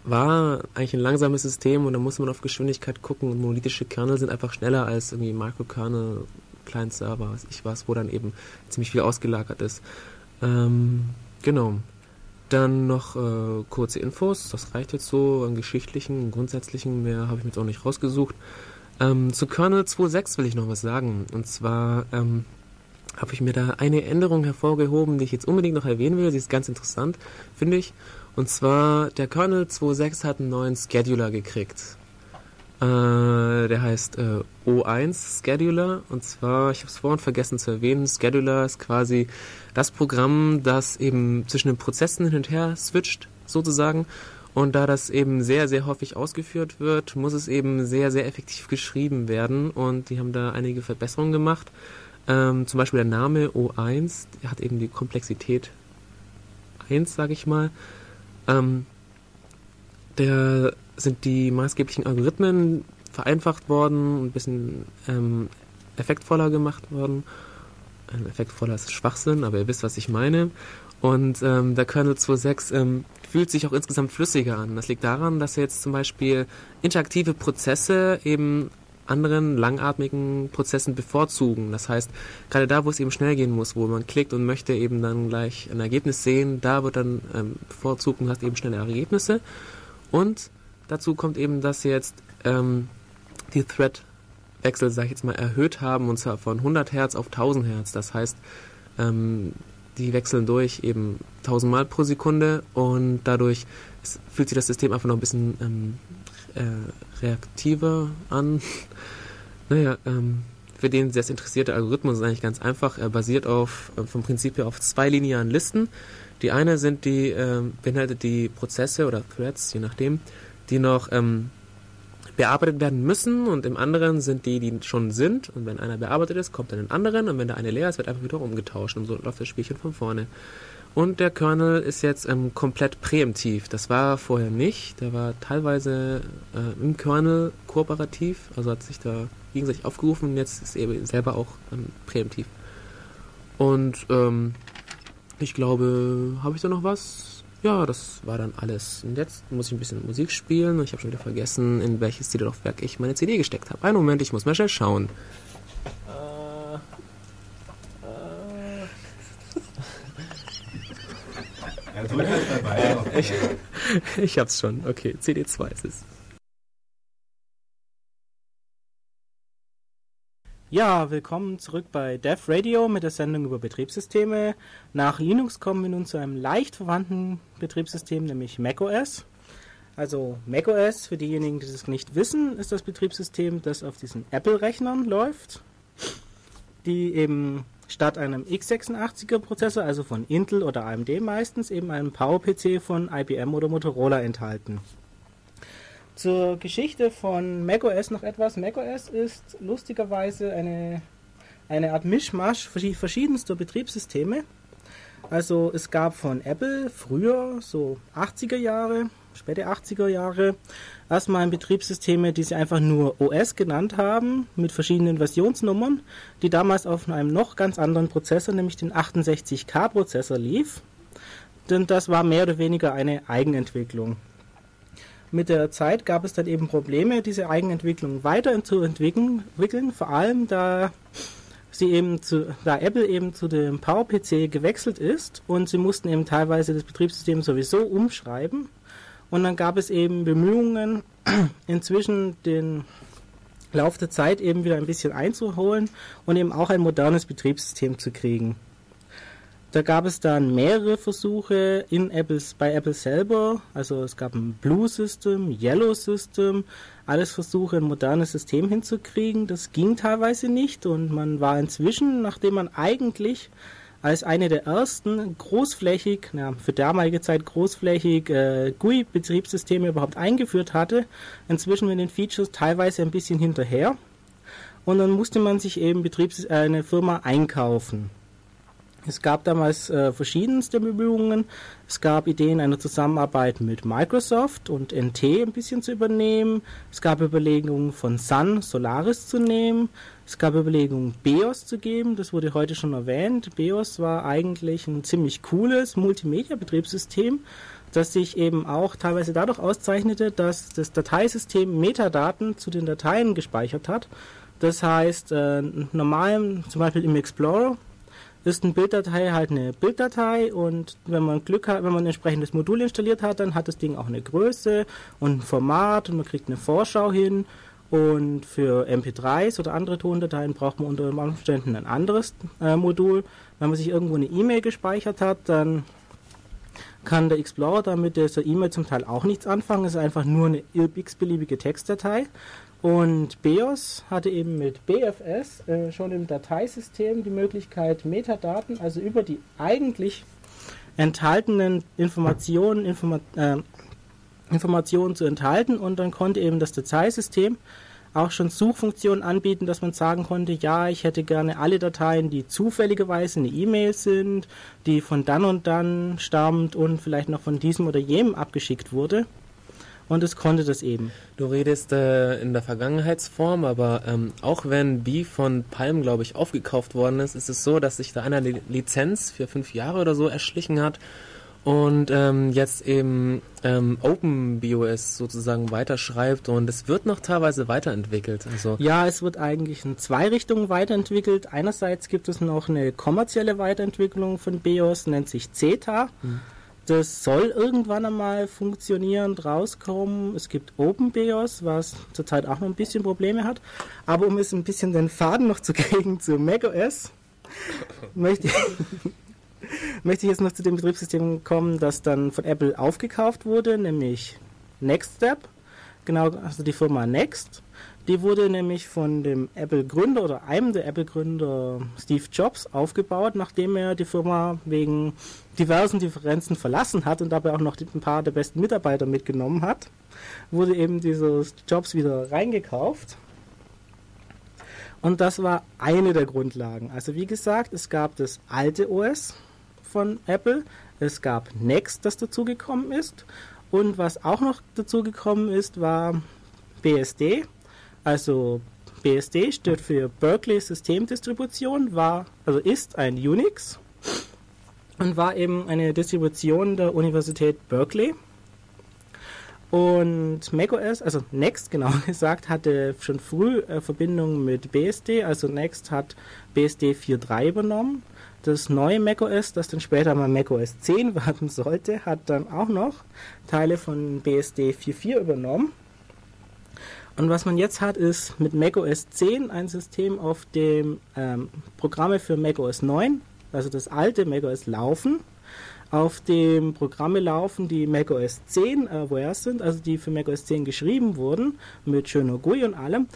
S1: war eigentlich ein langsames System und da muss man auf Geschwindigkeit gucken und monolithische Kernel sind einfach schneller als irgendwie Microkernel, Client-Server, was ich was, wo dann eben ziemlich viel ausgelagert ist. Ähm, genau. Dann noch äh, kurze Infos, das reicht jetzt so, an geschichtlichen, grundsätzlichen, mehr habe ich mir jetzt auch nicht rausgesucht. Ähm, zu Kernel 2.6 will ich noch was sagen. Und zwar ähm, habe ich mir da eine Änderung hervorgehoben, die ich jetzt unbedingt noch erwähnen will. Sie ist ganz interessant, finde ich. Und zwar, der Kernel 2.6 hat einen neuen Scheduler gekriegt. Äh, der heißt äh, O1 Scheduler. Und zwar, ich habe es vorhin vergessen zu erwähnen, Scheduler ist quasi das Programm, das eben zwischen den Prozessen hin und her switcht, sozusagen. Und da das eben sehr, sehr häufig ausgeführt wird, muss es eben sehr, sehr effektiv geschrieben werden. Und die haben da einige Verbesserungen gemacht. Ähm, zum Beispiel der Name O1, der hat eben die Komplexität 1, sage ich mal. Ähm, der sind die maßgeblichen Algorithmen vereinfacht worden, ein bisschen ähm, effektvoller gemacht worden. Ein effektvoller ist Schwachsinn, aber ihr wisst, was ich meine. Und ähm, der Kernel 2.6 ähm, fühlt sich auch insgesamt flüssiger an. Das liegt daran, dass er jetzt zum Beispiel interaktive Prozesse eben anderen langatmigen Prozessen bevorzugen. Das heißt, gerade da, wo es eben schnell gehen muss, wo man klickt und möchte eben dann gleich ein Ergebnis sehen, da wird dann ähm, bevorzugt und hat eben schnelle Ergebnisse. Und dazu kommt eben, dass sie jetzt ähm, die Thread-Wechsel, sag ich jetzt mal, erhöht haben und zwar von 100 Hertz auf 1000 Hertz. Das heißt, ähm, die wechseln durch eben 1000 Mal pro Sekunde und dadurch fühlt sich das System einfach noch ein bisschen ähm, äh, reaktiver an. naja, ähm, für den das interessierte Algorithmus ist eigentlich ganz einfach. Er basiert auf, äh, vom Prinzip her auf zwei linearen Listen. Die eine sind die, äh, beinhaltet die Prozesse oder Threads, je nachdem, die noch ähm, bearbeitet werden müssen und im anderen sind die, die schon sind. Und wenn einer bearbeitet ist, kommt dann ein anderen und wenn der eine leer ist, wird einfach wieder umgetauscht und so läuft das Spielchen von vorne. Und der Kernel ist jetzt ähm, komplett präemptiv. Das war vorher nicht. Der war teilweise äh, im Kernel kooperativ, also hat sich da gegenseitig aufgerufen jetzt ist er selber auch ähm, präemptiv. Und ähm, ich glaube, habe ich da noch was? Ja, das war dann alles. Und jetzt muss ich ein bisschen Musik spielen ich habe schon wieder vergessen, in welches CD-Laufwerk ich meine CD gesteckt habe. Einen Moment, ich muss mal schnell schauen. Ich, ich hab's schon. Okay, CD2 ist es.
S3: Ja, willkommen zurück bei Dev Radio mit der Sendung über Betriebssysteme. Nach Linux kommen wir nun zu einem leicht verwandten Betriebssystem, nämlich macOS. Also macOS, für diejenigen, die das nicht wissen, ist das Betriebssystem, das auf diesen Apple-Rechnern läuft, die eben statt einem x86er Prozessor, also von Intel oder AMD meistens, eben einen PowerPC von IBM oder Motorola enthalten. Zur Geschichte von macOS noch etwas. macOS ist lustigerweise eine, eine Art Mischmasch verschiedenster Betriebssysteme. Also es gab von Apple früher, so 80er Jahre, späte 80er Jahre, erstmal Betriebssysteme, die sie einfach nur OS genannt haben, mit verschiedenen Versionsnummern, die damals auf einem noch ganz anderen Prozessor, nämlich den 68K-Prozessor lief. Denn das war mehr oder weniger eine Eigenentwicklung. Mit der Zeit gab es dann eben Probleme, diese Eigenentwicklung weiterzuentwickeln, vor allem da sie eben zu, da Apple eben zu dem PowerPC gewechselt ist und sie mussten eben teilweise das Betriebssystem sowieso umschreiben. Und dann gab es eben Bemühungen, [CLEARS THROAT] inzwischen den Lauf der Zeit eben wieder ein bisschen einzuholen und eben auch ein modernes Betriebssystem zu kriegen. Da gab es dann mehrere Versuche in Apples, bei Apple selber. Also es gab ein Blue System, Yellow System, alles Versuche, ein modernes System hinzukriegen. Das ging teilweise nicht und man war inzwischen, nachdem man eigentlich als eine der ersten großflächig, ja, für damalige Zeit großflächig äh, GUI-Betriebssysteme überhaupt eingeführt hatte, inzwischen mit den Features teilweise ein bisschen hinterher. Und dann musste man sich eben Betriebs äh, eine Firma einkaufen. Es gab damals äh, verschiedenste Bemühungen. Es gab Ideen einer Zusammenarbeit mit Microsoft und NT ein bisschen zu übernehmen. Es gab Überlegungen von Sun Solaris zu nehmen. Es gab Überlegungen, BEOS zu geben. Das wurde heute schon erwähnt. BEOS war eigentlich ein ziemlich cooles Multimedia-Betriebssystem, das sich eben auch teilweise dadurch auszeichnete, dass das Dateisystem Metadaten zu den Dateien gespeichert hat. Das heißt, äh, normal, zum Beispiel im Explorer, ist eine Bilddatei halt eine Bilddatei und wenn man Glück hat, wenn man ein entsprechendes Modul installiert hat, dann hat das Ding auch eine Größe und ein Format und man kriegt eine Vorschau hin und für MP3s oder andere Tondateien braucht man unter Umständen ein anderes äh, Modul. Wenn man sich irgendwo eine E-Mail gespeichert hat, dann kann der Explorer damit dieser E-Mail zum Teil auch nichts anfangen. Es ist einfach nur eine x-beliebige Textdatei. Und BEOS hatte eben mit BFS äh, schon im Dateisystem die Möglichkeit, Metadaten, also über die eigentlich enthaltenen Informationen, Informa äh, Informationen zu enthalten und dann konnte eben das Dateisystem auch schon Suchfunktionen anbieten, dass man sagen konnte, ja, ich hätte gerne alle Dateien, die zufälligerweise eine E-Mail sind, die von dann und dann stammt und vielleicht noch von diesem oder jenem abgeschickt wurde und es konnte das eben.
S1: Du redest äh, in der Vergangenheitsform, aber ähm, auch wenn B von Palm, glaube ich, aufgekauft worden ist, ist es so, dass sich da einer Lizenz für fünf Jahre oder so erschlichen hat und ähm, jetzt eben ähm, OpenBOS sozusagen weiterschreibt und es wird noch teilweise weiterentwickelt. Also
S3: ja, es wird eigentlich in zwei Richtungen weiterentwickelt. Einerseits gibt es noch eine kommerzielle Weiterentwicklung von BIOS, nennt sich CETA. Hm. Das soll irgendwann einmal funktionierend rauskommen. Es gibt OpenBIOS, was zurzeit auch noch ein bisschen Probleme hat. Aber um es ein bisschen den Faden noch zu [LAUGHS] kriegen zu macOS, möchte ich, möchte ich jetzt noch zu dem Betriebssystem kommen, das dann von Apple aufgekauft wurde, nämlich NextStep. Genau, also die Firma Next. Die wurde nämlich von dem Apple-Gründer oder einem der Apple-Gründer Steve Jobs aufgebaut, nachdem er die Firma wegen diversen Differenzen verlassen hat und dabei auch noch ein paar der besten Mitarbeiter mitgenommen hat, wurde eben dieses Jobs wieder reingekauft. Und das war eine der Grundlagen. Also wie gesagt, es gab das alte OS von Apple, es gab Next, das dazugekommen ist. Und was auch noch dazugekommen ist, war BSD. Also BSD steht für Berkeley Systemdistribution, war, also ist ein Unix und war eben eine Distribution der Universität Berkeley. Und macOS, also Next [LAUGHS] genau gesagt, hatte schon früh äh, Verbindung mit BSD. Also Next hat BSD 4.3 übernommen. Das neue macOS, das dann später mal macOS 10 werden sollte, hat dann auch noch Teile von BSD 4.4 übernommen. Und was man jetzt hat, ist mit macOS 10 ein System, auf dem ähm, Programme für macOS 9, also das alte macOS laufen, auf dem Programme laufen, die macOS 10 aware sind, also die für macOS 10 geschrieben wurden, mit schöner GUI und allem.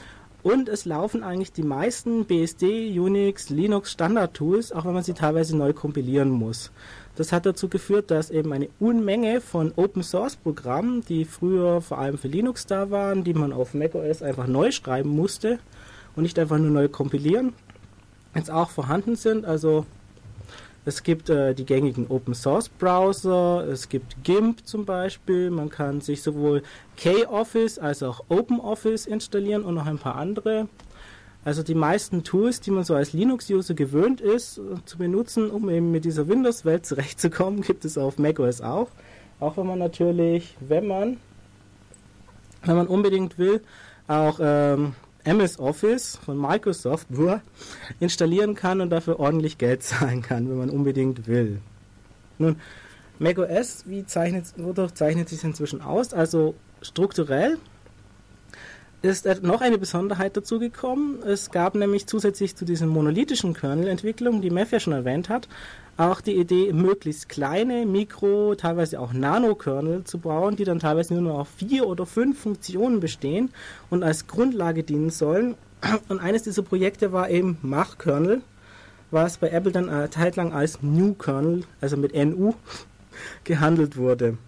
S3: Und es laufen eigentlich die meisten BSD, Unix, Linux Standard-Tools, auch wenn man sie teilweise neu kompilieren muss. Das hat dazu geführt, dass eben eine Unmenge von Open Source Programmen, die früher vor allem für Linux da waren, die man auf macOS einfach neu schreiben musste und nicht einfach nur neu kompilieren, jetzt auch vorhanden sind. Also es gibt äh, die gängigen Open Source Browser, es gibt GIMP zum Beispiel, man kann sich sowohl K-Office als auch OpenOffice installieren und noch ein paar andere. Also die meisten Tools, die man so als Linux-User gewöhnt ist äh, zu benutzen, um eben mit dieser Windows-Welt [LAUGHS] zurechtzukommen, gibt es auf macOS auch. Auch wenn man natürlich, wenn man, wenn man unbedingt will, auch ähm, MS Office von Microsoft installieren kann und dafür ordentlich Geld [LAUGHS] zahlen kann, wenn man unbedingt will. Nun, macOS, wie zeichnet, wodurch zeichnet sich inzwischen aus? Also strukturell ist noch eine Besonderheit dazugekommen. Es gab nämlich zusätzlich zu diesen monolithischen Kernel-Entwicklungen, die Mev ja schon erwähnt hat, auch die Idee, möglichst kleine, Mikro-, teilweise auch Nano-Kernel zu bauen, die dann teilweise nur noch auf vier oder fünf Funktionen bestehen und als Grundlage dienen sollen. Und eines dieser Projekte war eben Mach-Kernel, was bei Apple dann eine Zeit lang als New Kernel, also mit NU, [LAUGHS] gehandelt wurde.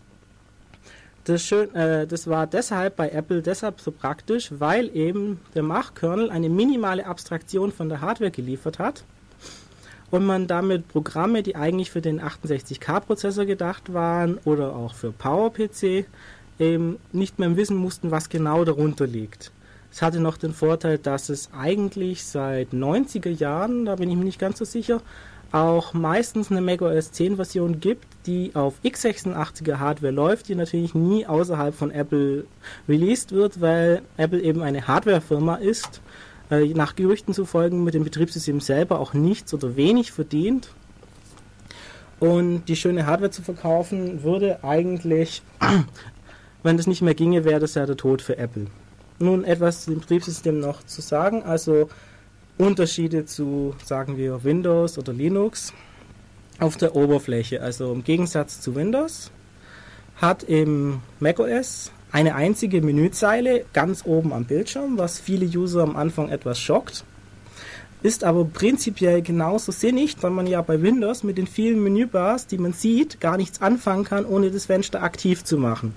S3: Das, schön, äh, das war deshalb bei Apple deshalb so praktisch, weil eben der Mach-Kernel eine minimale Abstraktion von der Hardware geliefert hat und man damit Programme, die eigentlich für den 68K-Prozessor gedacht waren oder auch für PowerPC, eben nicht mehr wissen mussten, was genau darunter liegt. Es hatte noch den Vorteil, dass es eigentlich seit 90er Jahren, da bin ich mir nicht ganz so sicher, auch meistens eine macOS 10 Version gibt, die auf x86er Hardware läuft, die natürlich nie außerhalb von Apple released wird, weil Apple eben eine Hardwarefirma ist, nach Gerüchten zu folgen mit dem Betriebssystem selber auch nichts oder wenig verdient. Und die schöne Hardware zu verkaufen würde eigentlich, [CLEARS THROAT] wenn das nicht mehr ginge, wäre das ja der Tod für Apple. Nun etwas zu dem Betriebssystem noch zu sagen. Also Unterschiede zu, sagen wir, Windows oder Linux auf der Oberfläche. Also im Gegensatz zu Windows hat im macOS eine einzige Menüzeile ganz oben am Bildschirm, was viele User am Anfang etwas schockt. Ist aber prinzipiell genauso sinnig, weil man ja bei Windows mit den vielen Menübars, die man sieht, gar nichts anfangen kann, ohne das Fenster aktiv zu machen.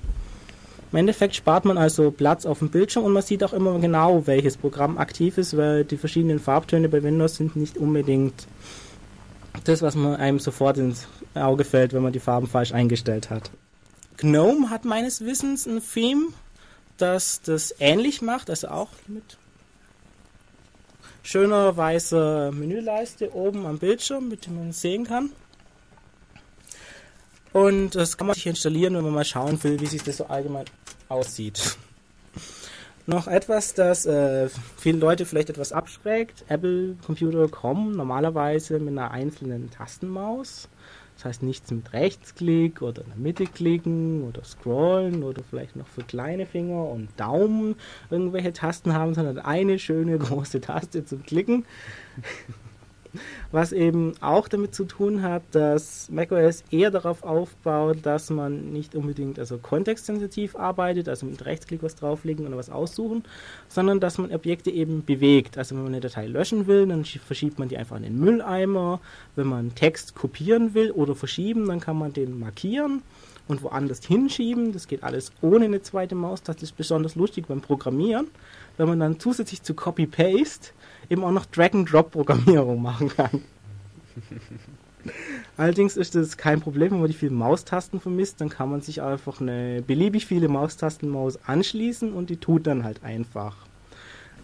S3: Im Endeffekt spart man also Platz auf dem Bildschirm und man sieht auch immer genau, welches Programm aktiv ist, weil die verschiedenen Farbtöne bei Windows sind nicht unbedingt das, was man einem sofort ins Auge fällt, wenn man die Farben falsch eingestellt hat. GNOME hat meines Wissens ein Theme, das das ähnlich macht, also auch mit schöner weißer Menüleiste oben am Bildschirm, mit dem man sehen kann. Und das kann man sich installieren, wenn man mal schauen will, wie sich das so allgemein aussieht. [LAUGHS] Noch etwas, das äh, viele Leute vielleicht etwas abschreckt. Apple Computer kommen normalerweise mit einer einzelnen Tastenmaus. Das heißt nichts mit Rechtsklick oder in der Mitte klicken oder scrollen oder vielleicht noch für kleine Finger und Daumen irgendwelche Tasten haben, sondern eine schöne große Taste zum Klicken was eben auch damit zu tun hat, dass macOS eher darauf aufbaut, dass man nicht unbedingt also kontextsensitiv arbeitet, also mit Rechtsklick was drauflegen oder was aussuchen, sondern dass man Objekte eben bewegt. Also wenn man eine Datei löschen will, dann verschiebt man die einfach in den Mülleimer. Wenn man Text kopieren will oder verschieben, dann kann man den markieren und woanders hinschieben. Das geht alles ohne eine zweite Maus. Das ist besonders lustig beim Programmieren, wenn man dann zusätzlich zu Copy-Paste eben auch noch Drag-and-Drop-Programmierung machen kann. Allerdings ist das kein Problem, wenn man die vielen Maustasten vermisst, dann kann man sich einfach eine beliebig viele Maustastenmaus anschließen und die tut dann halt einfach.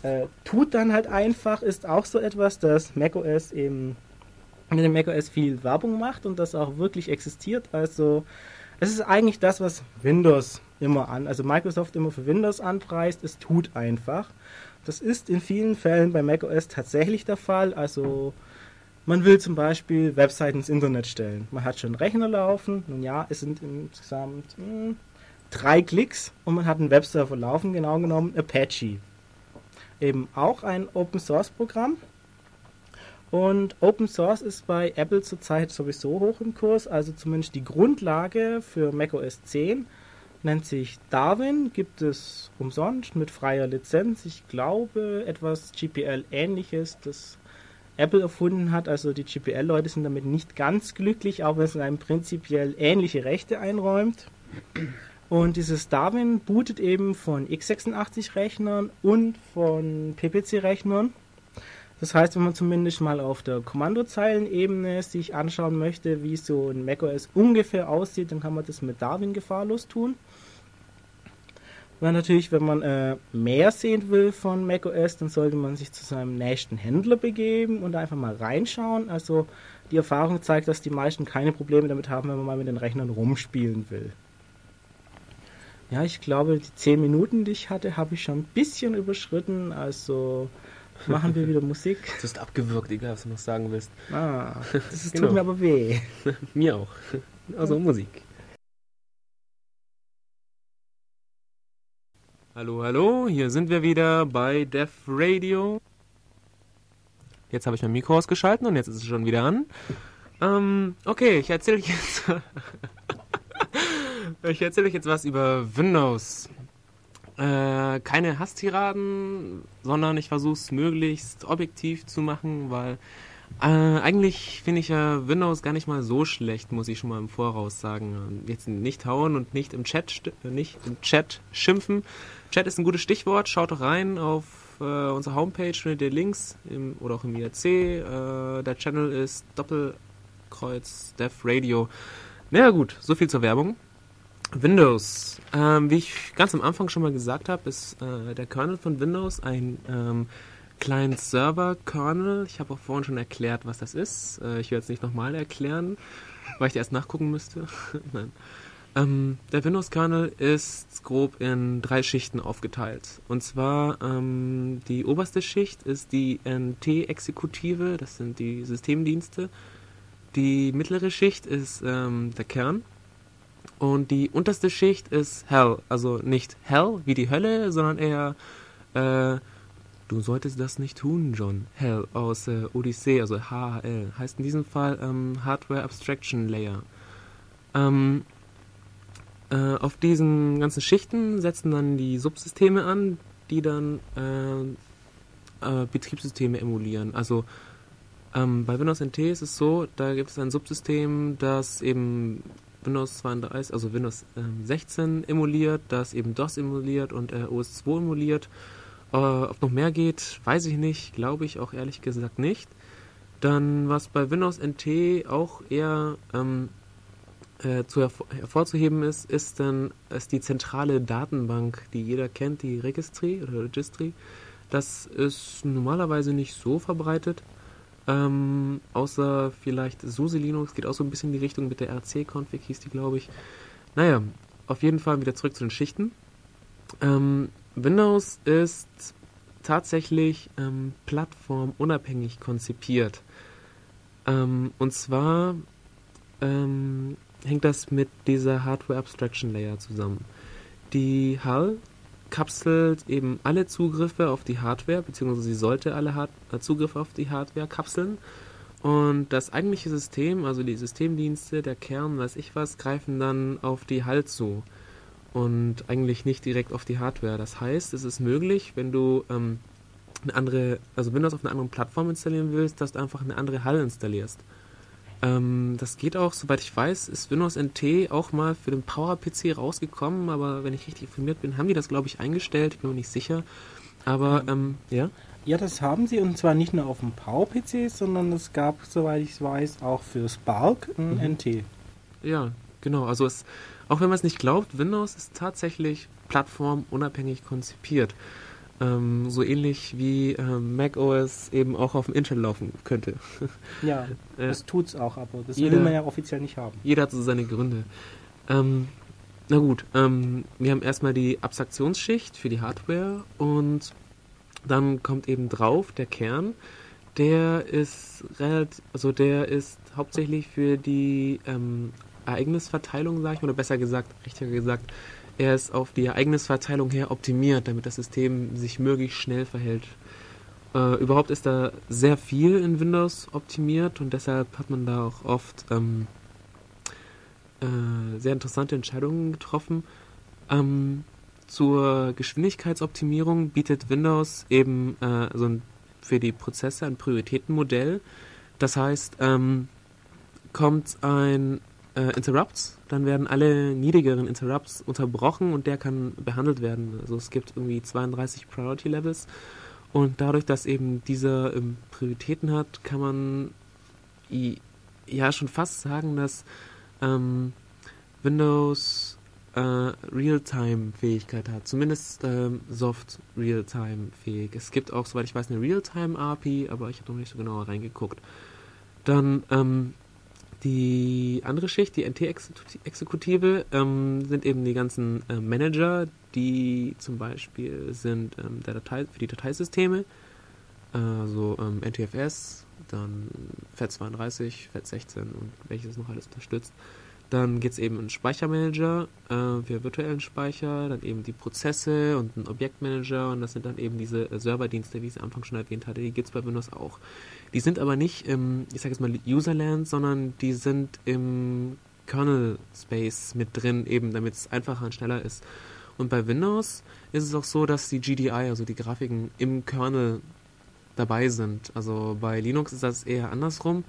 S3: Äh, tut dann halt einfach ist auch so etwas, dass macOS eben mit dem macOS viel Werbung macht und das auch wirklich existiert. Also es ist eigentlich das, was Windows immer an, also Microsoft immer für Windows anpreist, es tut einfach. Das ist in vielen Fällen bei macOS tatsächlich der Fall. Also man will zum Beispiel Webseiten ins Internet stellen. Man hat schon einen Rechner laufen. Nun ja, es sind insgesamt mh, hm, drei Klicks und man hat einen Webserver laufen, genau genommen Apache. Eben auch ein Open Source Programm. Und Open Source ist bei Apple zurzeit sowieso hoch im Kurs, also zumindest die Grundlage für macOS 10 nennt sich Darwin, gibt es umsonst mit freier Lizenz. Ich glaube, etwas GPL-ähnliches, das Apple erfunden hat. Also die GPL-Leute sind damit nicht ganz glücklich, auch wenn es einem prinzipiell ähnliche Rechte einräumt. Und dieses Darwin bootet eben von x86-Rechnern und von PPC-Rechnern. Das heißt, wenn man zumindest mal auf der Kommandozeilenebene sich anschauen möchte, wie so ein macOS ungefähr aussieht, dann kann man das mit Darwin gefahrlos tun. Weil natürlich, wenn man äh, mehr sehen will von macOS, dann sollte man sich zu seinem nächsten Händler begeben und einfach mal reinschauen. Also die Erfahrung zeigt, dass die meisten keine Probleme damit haben, wenn man mal mit den Rechnern rumspielen will. Ja, ich glaube, die 10 Minuten, die ich hatte, habe ich schon ein bisschen überschritten. Also machen wir wieder Musik. [LAUGHS]
S1: Du hast abgewürgt, egal was du noch sagen willst.
S3: Ah, [LAUGHS] das genau. tut mir aber weh. [LAUGHS]
S1: mir auch. Also Musik. Hallo, hallo, hier sind wir wieder bei Def Radio. Jetzt habe ich mein Mikro ausgeschalten und jetzt ist es schon wieder an. Ähm, okay, ich erzähle euch jetzt. ich erzähle euch jetzt was über Windows. Äh, keine Hasstiraden, sondern ich versuche es möglichst objektiv zu machen, weil äh, eigentlich finde ich ja Windows gar nicht mal so schlecht, muss ich schon mal im Voraus sagen. Jetzt nicht hauen und nicht im Chat, nicht im Chat schimpfen. Chat ist ein gutes Stichwort. Schaut doch rein auf äh, unsere Homepage, findet ihr Links im, oder auch im IRC. Äh, der Channel ist Doppelkreuz Dev Radio. Naja gut, so viel zur Werbung. Windows. Ähm, wie ich ganz am Anfang schon mal gesagt habe, ist äh, der Kernel von Windows ein ähm, Client-Server-Kernel. Ich habe auch vorhin schon erklärt, was das ist. Äh, ich werde es nicht nochmal erklären, weil ich erst nachgucken müsste. [LAUGHS] Nein. Ähm, der Windows-Kernel ist grob in drei Schichten aufgeteilt. Und zwar ähm, die oberste Schicht ist die NT-Exekutive, das sind die Systemdienste. Die mittlere Schicht ist ähm, der Kern. Und die unterste Schicht ist Hell. Also nicht Hell wie die Hölle, sondern eher äh, Du solltest das nicht tun, John. Hell aus äh, Odyssey, also HHL, heißt in diesem Fall ähm, Hardware Abstraction Layer. Ähm, äh, auf diesen ganzen Schichten setzen dann die Subsysteme an, die dann äh, äh, Betriebssysteme emulieren. Also ähm, bei Windows NT ist es so, da gibt es ein Subsystem, das eben Windows 32, also Windows 16 ähm, emuliert, das eben DOS emuliert und äh, OS2 emuliert. Äh, ob noch mehr geht, weiß ich nicht, glaube ich auch ehrlich gesagt nicht. Dann, was bei Windows NT auch eher ähm, äh, zu hervor hervorzuheben ist, ist dann ist die zentrale Datenbank, die jeder kennt, die Registry oder Registry. Das ist normalerweise nicht so verbreitet, ähm, außer vielleicht SUSE Linux geht auch so ein bisschen in die Richtung mit der RC-Config, hieß die, glaube ich. Naja, auf jeden Fall wieder zurück zu den Schichten. Ähm, Windows ist tatsächlich ähm, plattformunabhängig konzipiert. Ähm, und zwar ähm, hängt das mit dieser Hardware Abstraction Layer zusammen. Die HAL kapselt eben alle Zugriffe auf die Hardware, beziehungsweise sie sollte alle Hard äh, Zugriffe auf die Hardware kapseln. Und das eigentliche System, also die Systemdienste, der Kern, weiß ich was, greifen dann auf die HAL zu und eigentlich nicht direkt auf die Hardware. Das heißt, es ist möglich, wenn du ähm, eine andere, also Windows auf einer anderen Plattform installieren willst, dass du einfach eine andere HAL installierst. Ähm, das geht auch, soweit ich weiß, ist Windows NT auch mal für den Power-PC rausgekommen, aber wenn ich richtig informiert bin, haben die das, glaube ich, eingestellt. Ich bin mir nicht sicher. Aber, ähm, ja?
S3: Ja, das haben sie und zwar nicht nur auf dem Power-PC, sondern es gab, soweit ich weiß, auch für Spark ein mhm. NT.
S1: Ja, genau. Also es, auch wenn man es nicht glaubt, Windows ist tatsächlich plattformunabhängig konzipiert. Ähm, so ähnlich wie äh, Mac OS eben auch auf dem Intel laufen könnte. [LAUGHS]
S3: Ja, äh, das tut's auch, aber das jeder, will man ja offiziell nicht haben.
S1: Jeder hat so seine Gründe. Ähm, na gut, ähm, wir haben erstmal die Abstraktionsschicht für die Hardware und dann kommt eben drauf der Kern. Der ist relativ, also der ist hauptsächlich für die ähm, Ereignisverteilung, sage ich, oder besser gesagt, richtiger gesagt, er ist auf die Ereignisverteilung her optimiert, damit das System sich möglichst schnell verhält. Äh, überhaupt ist da sehr viel in Windows optimiert und deshalb hat man da auch oft ähm, äh, sehr interessante Entscheidungen getroffen. Ähm, zur Geschwindigkeitsoptimierung bietet Windows eben äh, also für die Prozesse ein Prioritätenmodell. Das heißt, ähm, kommt ein äh, Interrupts, dann werden alle niedrigeren Interrupts unterbrochen und der kann behandelt werden. Also es gibt irgendwie 32 Priority Levels und dadurch, dass eben dieser ähm, Prioritäten hat, kann man ja schon fast sagen, dass ähm, Windows äh, Realtime-Fähigkeit hat. Zumindest ähm, Soft Realtime-fähig. Es gibt auch, soweit ich weiß, eine Realtime-API, aber ich habe noch nicht so genauer reingeguckt. Dann ähm, die andere Schicht, die NT-Exekutive, ähm, sind eben die ganzen äh, Manager, die zum Beispiel sind ähm, der Datei für die Dateisysteme, also ähm, NTFS, dann FAT32, FAT16 und welches noch alles unterstützt. Dann geht es eben in Speichermanager äh, für virtuellen Speicher, dann eben die Prozesse und einen Objektmanager und das sind dann eben diese äh, Serverdienste, wie ich es am Anfang schon erwähnt hatte, die gibt es bei Windows auch. Die sind aber nicht im, ich sage jetzt mal Userland, sondern die sind im Kernel Space mit drin, eben damit es einfacher und schneller ist. Und bei Windows ist es auch so, dass die GDI, also die Grafiken im Kernel dabei sind. Also bei Linux ist das eher andersrum.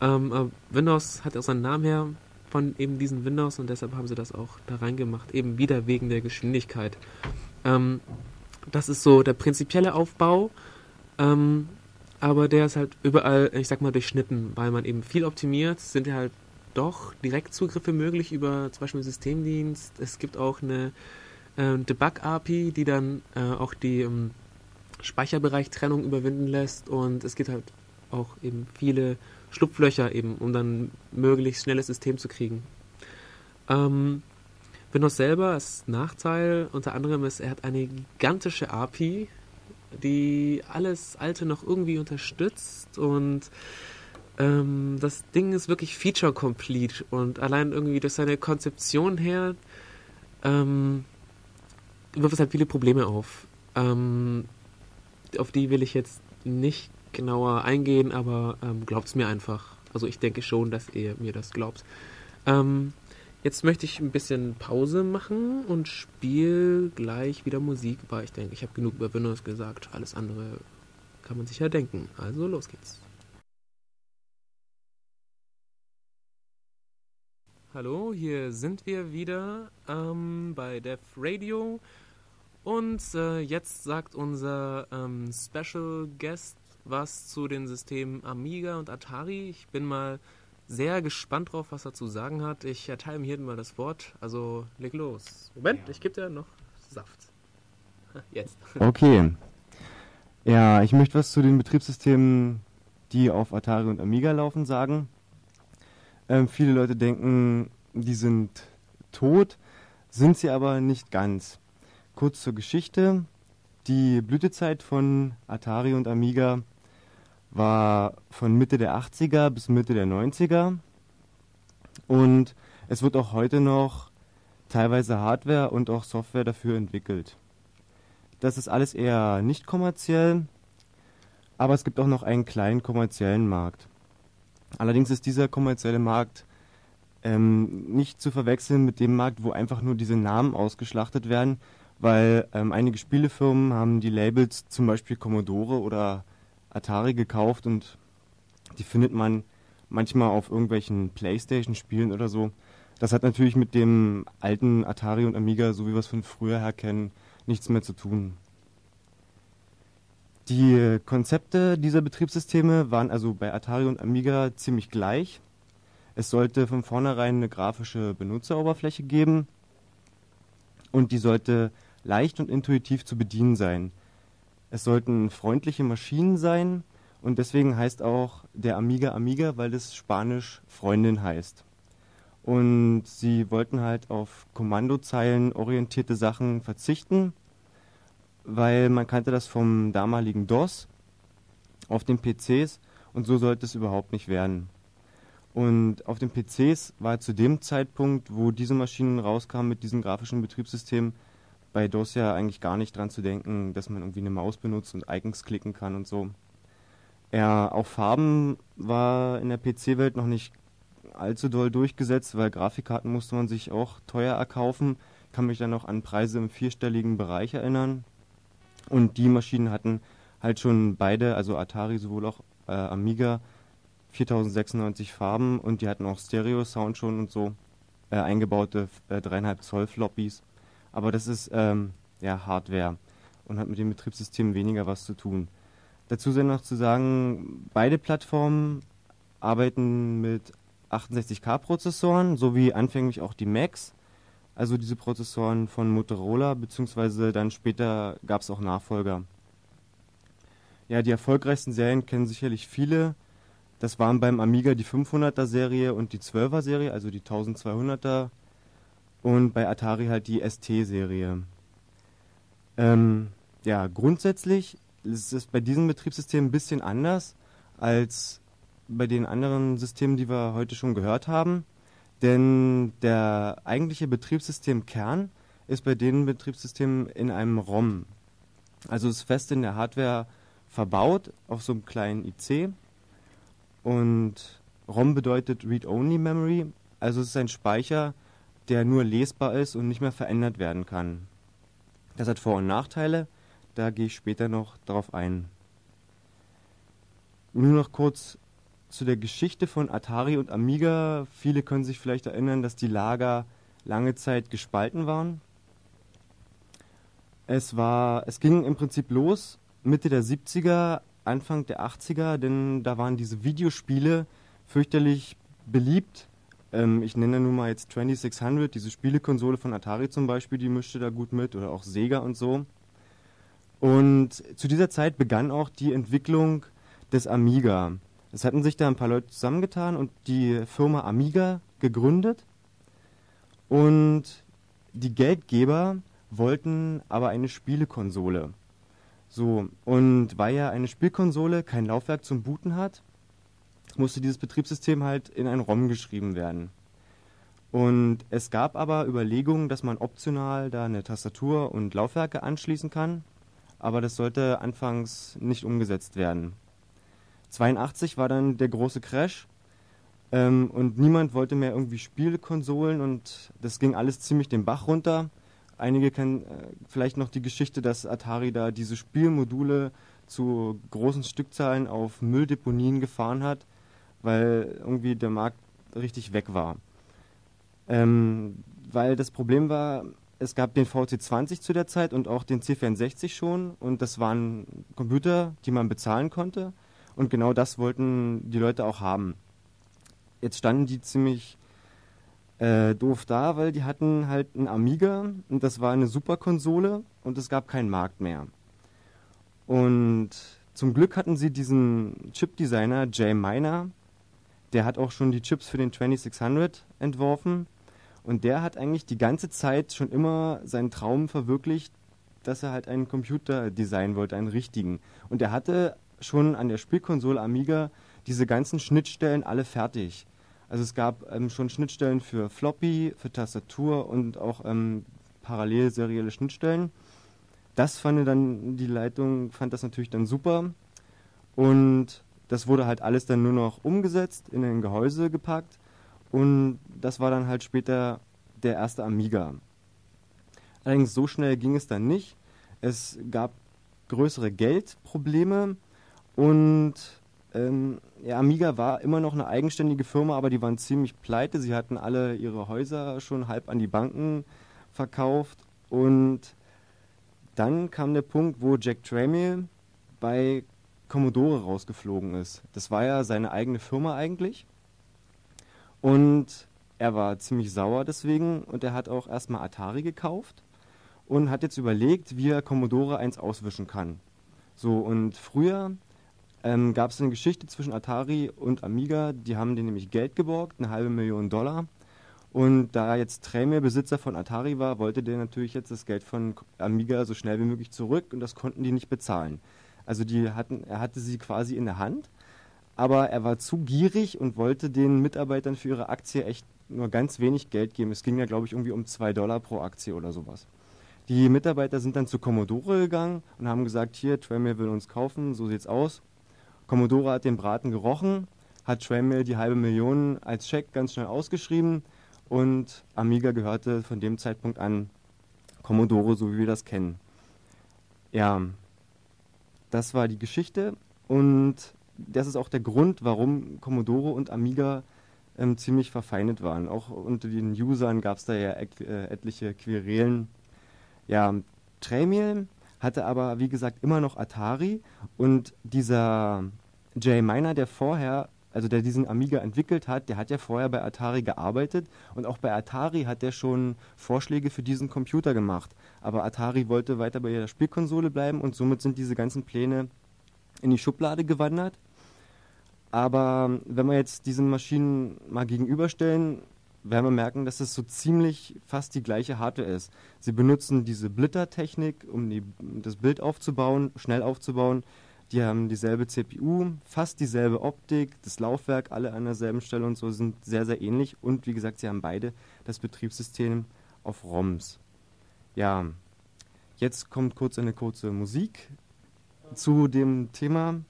S1: Ähm, Windows hat auch seinen Namen her von eben diesen Windows und deshalb haben sie das auch da reingemacht, eben wieder wegen der Geschwindigkeit. Ähm, das ist so der prinzipielle Aufbau, ähm, aber der ist halt überall, ich sag mal, durchschnitten, weil man eben viel optimiert, sind ja halt doch Direktzugriffe möglich über zum Beispiel Systemdienst. Es gibt auch eine äh, Debug-API, die dann äh, auch die ähm, Speicherbereich-Trennung überwinden lässt und es gibt halt auch eben viele Schlupflöcher eben, um dann möglichst schnelles System zu kriegen. Ähm, Windows selber ist Nachteil unter anderem ist, er hat eine gigantische API, die alles Alte noch irgendwie unterstützt und ähm, das Ding ist wirklich feature-complete und allein irgendwie durch seine Konzeption her ähm, wirft es halt viele Probleme auf. Ähm, auf die will ich jetzt nicht genauer eingehen, aber ähm, glaubt es mir einfach. Also ich denke schon, dass ihr mir das glaubt. Ähm, jetzt möchte ich ein bisschen Pause machen und spiele gleich wieder Musik, weil ich denke, ich habe genug über Windows gesagt. Alles andere kann man sich ja denken. Also los geht's. Hallo, hier sind wir wieder ähm, bei Dev Radio. Und äh, jetzt sagt unser ähm, Special Guest was zu den Systemen Amiga und Atari. Ich bin mal sehr gespannt drauf, was er zu sagen hat. Ich erteile ihm hier mal das Wort. Also leg los. Moment, ja. ich gebe dir noch Saft. [LAUGHS]
S4: Jetzt. Okay. Ja, ich möchte was zu den Betriebssystemen, die auf Atari und Amiga laufen, sagen. Ähm, viele Leute denken, die sind tot, sind sie aber nicht ganz. Kurz zur Geschichte. Die Blütezeit von Atari und Amiga war von Mitte der 80er bis Mitte der 90er. Und es wird auch heute noch teilweise Hardware und auch Software dafür entwickelt. Das ist alles eher nicht kommerziell, aber es gibt auch noch einen kleinen kommerziellen Markt. Allerdings ist dieser kommerzielle Markt ähm, nicht zu verwechseln mit dem Markt, wo einfach nur diese Namen ausgeschlachtet werden, weil ähm, einige Spielefirmen haben die Labels zum Beispiel Commodore oder Atari gekauft und die findet man manchmal auf irgendwelchen Playstation-Spielen oder so. Das hat natürlich mit dem alten Atari und Amiga, so wie wir es von früher her kennen, nichts mehr zu tun. Die Konzepte dieser Betriebssysteme waren also bei Atari und Amiga ziemlich gleich. Es sollte von vornherein eine grafische Benutzeroberfläche geben und die sollte leicht und intuitiv zu bedienen sein. Es sollten freundliche Maschinen sein und deswegen heißt auch der Amiga Amiga, weil das Spanisch Freundin heißt. Und sie wollten halt auf Kommandozeilen orientierte Sachen verzichten, weil man kannte das vom damaligen DOS auf den PCs und so sollte es überhaupt nicht werden. Und auf den PCs war zu dem Zeitpunkt, wo diese Maschinen rauskamen mit diesem grafischen Betriebssystem, bei DOS ja eigentlich gar nicht dran zu denken, dass man irgendwie eine Maus benutzt und Icons klicken kann und so. Ja, auch Farben war in der PC-Welt noch nicht allzu doll durchgesetzt, weil Grafikkarten musste man sich auch teuer erkaufen. Kann mich dann noch an Preise im vierstelligen Bereich erinnern. Und die Maschinen hatten halt schon beide, also Atari sowohl auch äh, Amiga, 4096 Farben und die hatten auch Stereo-Sound schon und so, äh, eingebaute äh, 3,5 Zoll Floppies. Aber das ist ähm, ja Hardware und hat mit dem Betriebssystem weniger was zu tun. Dazu sei noch zu sagen, beide Plattformen arbeiten mit 68K-Prozessoren, sowie anfänglich auch die Macs, also diese Prozessoren von Motorola, beziehungsweise dann später gab es auch Nachfolger. Ja, die erfolgreichsten Serien kennen sicherlich viele. Das waren beim Amiga die 500er Serie und die 12er Serie, also die 1200er und bei Atari halt die ST-Serie. Ähm, ja, grundsätzlich ist es bei diesem Betriebssystem ein bisschen anders als bei den anderen Systemen, die wir heute schon gehört haben. Denn der eigentliche Betriebssystemkern ist bei den Betriebssystemen in einem ROM. Also ist fest in der Hardware verbaut auf so einem kleinen IC. Und ROM bedeutet Read-Only Memory, also es ist ein Speicher, der nur lesbar ist und nicht mehr verändert werden kann. Das hat Vor- und Nachteile, da gehe ich später noch darauf ein. Nur noch kurz zu der Geschichte von Atari und Amiga. Viele können sich vielleicht erinnern, dass die Lager lange Zeit gespalten waren. Es war, es ging im Prinzip los Mitte der 70er, Anfang der 80er, denn da waren diese Videospiele fürchterlich beliebt. Ähm, ich nenne nur mal jetzt 2600, diese Spielekonsole von Atari zum Beispiel, die mischte da gut mit, oder auch Sega und so. Und zu dieser Zeit begann auch die Entwicklung des Amiga. Es hatten sich da ein paar Leute zusammengetan und die Firma Amiga gegründet. Und die Geldgeber wollten aber eine Spielekonsole. So, und weil ja eine Spielkonsole kein Laufwerk zum Booten hat, musste dieses Betriebssystem halt in ein ROM geschrieben werden. Und es gab aber Überlegungen, dass man optional da eine Tastatur und Laufwerke anschließen kann, aber das sollte anfangs nicht umgesetzt werden. 82 war dann der große Crash ähm, und niemand wollte mehr irgendwie Spielkonsolen und das ging alles ziemlich den Bach runter. Einige kennen äh, vielleicht noch die Geschichte, dass Atari da diese Spielmodule zu großen Stückzahlen auf Mülldeponien gefahren hat, weil irgendwie der Markt richtig weg war. Ähm, weil das Problem war, es gab den VC20 zu der Zeit und auch den C64 schon und das waren Computer, die man bezahlen konnte und genau das wollten die Leute auch haben. Jetzt standen die ziemlich äh, doof da, weil die hatten halt einen Amiga und das war eine Superkonsole und es gab keinen Markt mehr. Und zum Glück hatten sie diesen Chip-Designer Jay Miner, der hat auch schon die Chips für den 2600 entworfen und der hat eigentlich die ganze Zeit schon immer seinen Traum verwirklicht, dass er halt einen Computer designen wollte, einen richtigen. Und er hatte schon an der Spielkonsole Amiga diese ganzen Schnittstellen alle fertig. Also es gab ähm, schon Schnittstellen für Floppy, für Tastatur und auch ähm, parallel serielle Schnittstellen. Das fand dann die Leitung, fand das natürlich dann super. Und das wurde halt alles dann nur noch umgesetzt, in ein Gehäuse gepackt. Und das war dann halt später der erste Amiga. Allerdings so schnell ging es dann nicht. Es gab größere Geldprobleme und ähm, ja, Amiga war immer noch eine eigenständige Firma, aber die waren ziemlich pleite. Sie hatten alle ihre Häuser schon halb an die Banken verkauft. Und dann kam der Punkt, wo Jack Tramiel bei Commodore rausgeflogen ist. Das war ja seine eigene Firma eigentlich. Und er war ziemlich sauer deswegen und er hat auch erstmal Atari gekauft und hat jetzt überlegt, wie er Commodore 1 auswischen kann. So, und früher ähm, gab es eine Geschichte zwischen Atari und Amiga, die haben denen nämlich Geld geborgt, eine halbe Million Dollar. Und da jetzt Tremel Besitzer von Atari war, wollte der natürlich jetzt das Geld von Amiga so schnell wie möglich zurück und das konnten die nicht bezahlen. Also die hatten, er hatte sie quasi in der Hand, aber er war zu gierig und wollte den Mitarbeitern für ihre Aktie echt nur ganz wenig Geld geben. Es ging ja, glaube ich, irgendwie um zwei Dollar pro Aktie oder sowas. Die Mitarbeiter sind dann zu Commodore gegangen und haben gesagt, hier, Tremel will uns kaufen, so sieht's aus. Commodore hat den Braten gerochen, hat Tremel die halbe Million als Scheck ganz schnell ausgeschrieben und Amiga gehörte von dem Zeitpunkt an Commodore, so wie wir das kennen. Ja, das war die Geschichte und das ist auch der Grund, warum Commodore und Amiga ähm, ziemlich verfeindet waren. Auch unter den Usern gab es da ja äh, etliche Querelen. Ja, Tramiel hatte aber, wie gesagt, immer noch Atari und dieser Jay Miner, der vorher, also der diesen Amiga entwickelt hat, der hat ja vorher bei Atari gearbeitet und auch bei Atari hat er schon Vorschläge für diesen Computer gemacht. Aber Atari wollte weiter bei der Spielkonsole bleiben und somit sind diese ganzen Pläne in die Schublade gewandert. Aber wenn wir jetzt diesen Maschinen mal gegenüberstellen, werden wir merken, dass es so ziemlich fast die gleiche Hardware ist. Sie benutzen diese Blittertechnik, um die, das Bild aufzubauen, schnell aufzubauen. die haben dieselbe CPU, fast dieselbe Optik, das Laufwerk, alle an derselben Stelle und so sind sehr, sehr ähnlich. Und wie gesagt, sie haben beide das Betriebssystem auf ROMs. Ja, jetzt kommt kurz eine kurze Musik zu dem Thema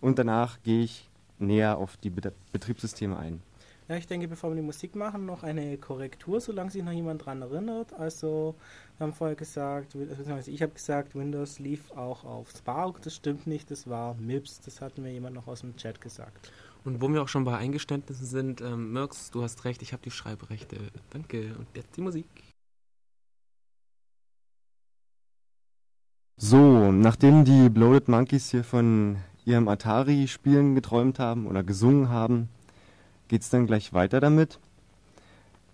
S4: und danach gehe ich näher auf die Betriebssysteme ein.
S3: Ja, ich denke, bevor wir die Musik machen, noch eine Korrektur, solange sich noch jemand dran erinnert. Also, wir haben vorher gesagt, also ich habe gesagt, Windows lief auch auf Spark. Das stimmt nicht, das war MIPS. Das hat mir jemand noch aus dem Chat gesagt.
S1: Und wo wir auch schon bei Eingeständnissen sind, ähm, Mirks, du hast recht, ich habe die Schreibrechte. Danke. Und jetzt die Musik.
S4: So, nachdem die Bloated Monkeys hier von ihrem Atari-Spielen geträumt haben oder gesungen haben, geht es dann gleich weiter damit.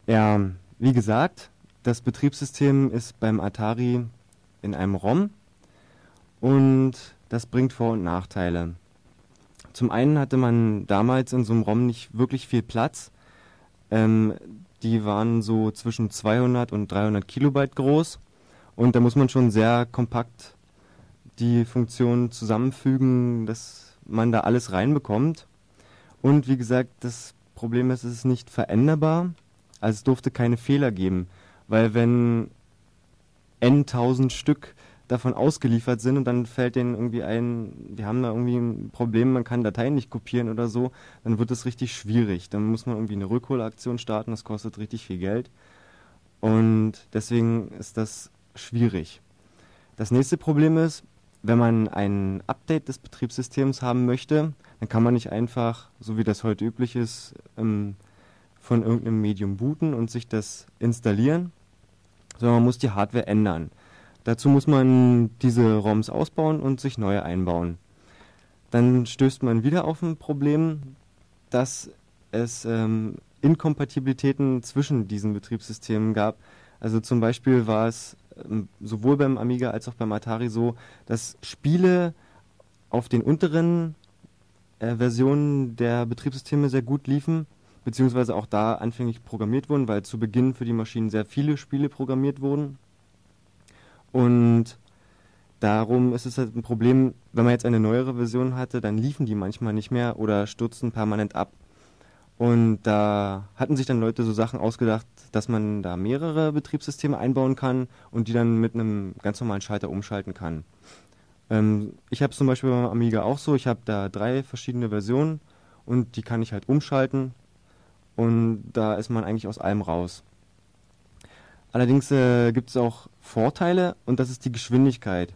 S4: Ja, wie gesagt, das Betriebssystem ist beim Atari in einem ROM und das bringt Vor- und Nachteile. Zum einen hatte man damals in so einem ROM nicht wirklich viel Platz. Ähm, die waren so zwischen 200 und 300 Kilobyte groß und da muss man schon sehr kompakt die Funktionen zusammenfügen, dass man da alles reinbekommt. Und wie gesagt, das Problem ist, es ist nicht veränderbar. Also es durfte keine Fehler geben. Weil wenn n tausend Stück davon ausgeliefert sind und dann fällt denen irgendwie ein, die haben da irgendwie ein Problem, man kann Dateien nicht kopieren oder so, dann wird es richtig schwierig. Dann muss man irgendwie eine Rückholaktion starten, das kostet richtig viel Geld. Und deswegen ist das schwierig. Das nächste Problem ist, wenn man ein Update des Betriebssystems haben möchte, dann kann man nicht einfach, so wie das heute üblich ist, ähm, von irgendeinem Medium booten und sich das installieren, sondern man muss die Hardware ändern. Dazu muss man diese ROMs ausbauen und sich neue einbauen. Dann stößt man wieder auf ein Problem, dass es ähm, Inkompatibilitäten zwischen diesen Betriebssystemen gab. Also zum Beispiel war es ähm, sowohl beim Amiga als auch beim Atari so, dass Spiele auf den unteren äh, Versionen der Betriebssysteme sehr gut liefen, beziehungsweise auch da anfänglich programmiert wurden, weil zu Beginn für die Maschinen sehr viele Spiele programmiert wurden. Und darum ist es halt ein Problem, wenn man jetzt eine neuere Version hatte, dann liefen die manchmal nicht mehr oder stürzten permanent ab. Und da hatten sich dann Leute so Sachen ausgedacht, dass man da mehrere Betriebssysteme einbauen kann und die dann mit einem ganz normalen Schalter umschalten kann. Ähm, ich habe es zum Beispiel beim Amiga auch so, ich habe da drei verschiedene Versionen und die kann ich halt umschalten und da ist man eigentlich aus allem raus. Allerdings äh, gibt es auch Vorteile und das ist die Geschwindigkeit.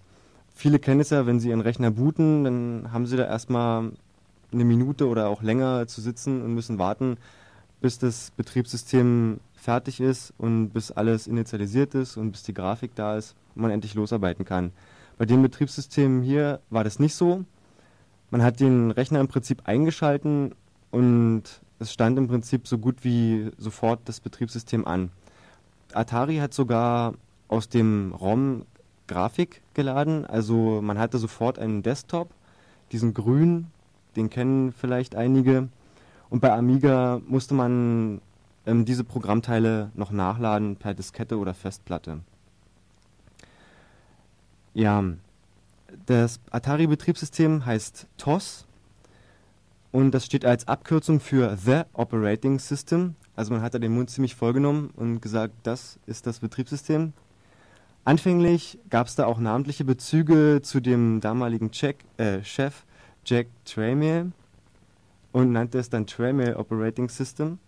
S4: Viele kennen es ja, wenn sie ihren Rechner booten, dann haben sie da erstmal eine Minute oder auch länger zu sitzen und müssen warten, bis das Betriebssystem fertig ist und bis alles initialisiert ist und bis die Grafik da ist und man endlich losarbeiten kann. Bei dem Betriebssystem hier war das nicht so. Man hat den Rechner im Prinzip eingeschalten und es stand im Prinzip so gut wie sofort das Betriebssystem an. Atari hat sogar aus dem ROM Grafik geladen, also man hatte sofort einen Desktop, diesen grün den kennen vielleicht einige. Und bei Amiga musste man ähm, diese Programmteile noch nachladen per Diskette oder Festplatte. Ja, das Atari-Betriebssystem heißt TOS und das steht als Abkürzung für The Operating System. Also man hat da den Mund ziemlich vollgenommen und gesagt, das ist das Betriebssystem. Anfänglich gab es da auch namentliche Bezüge zu dem damaligen Check, äh, Chef Jack Tramiel und nannte es dann Tramiel Operating System.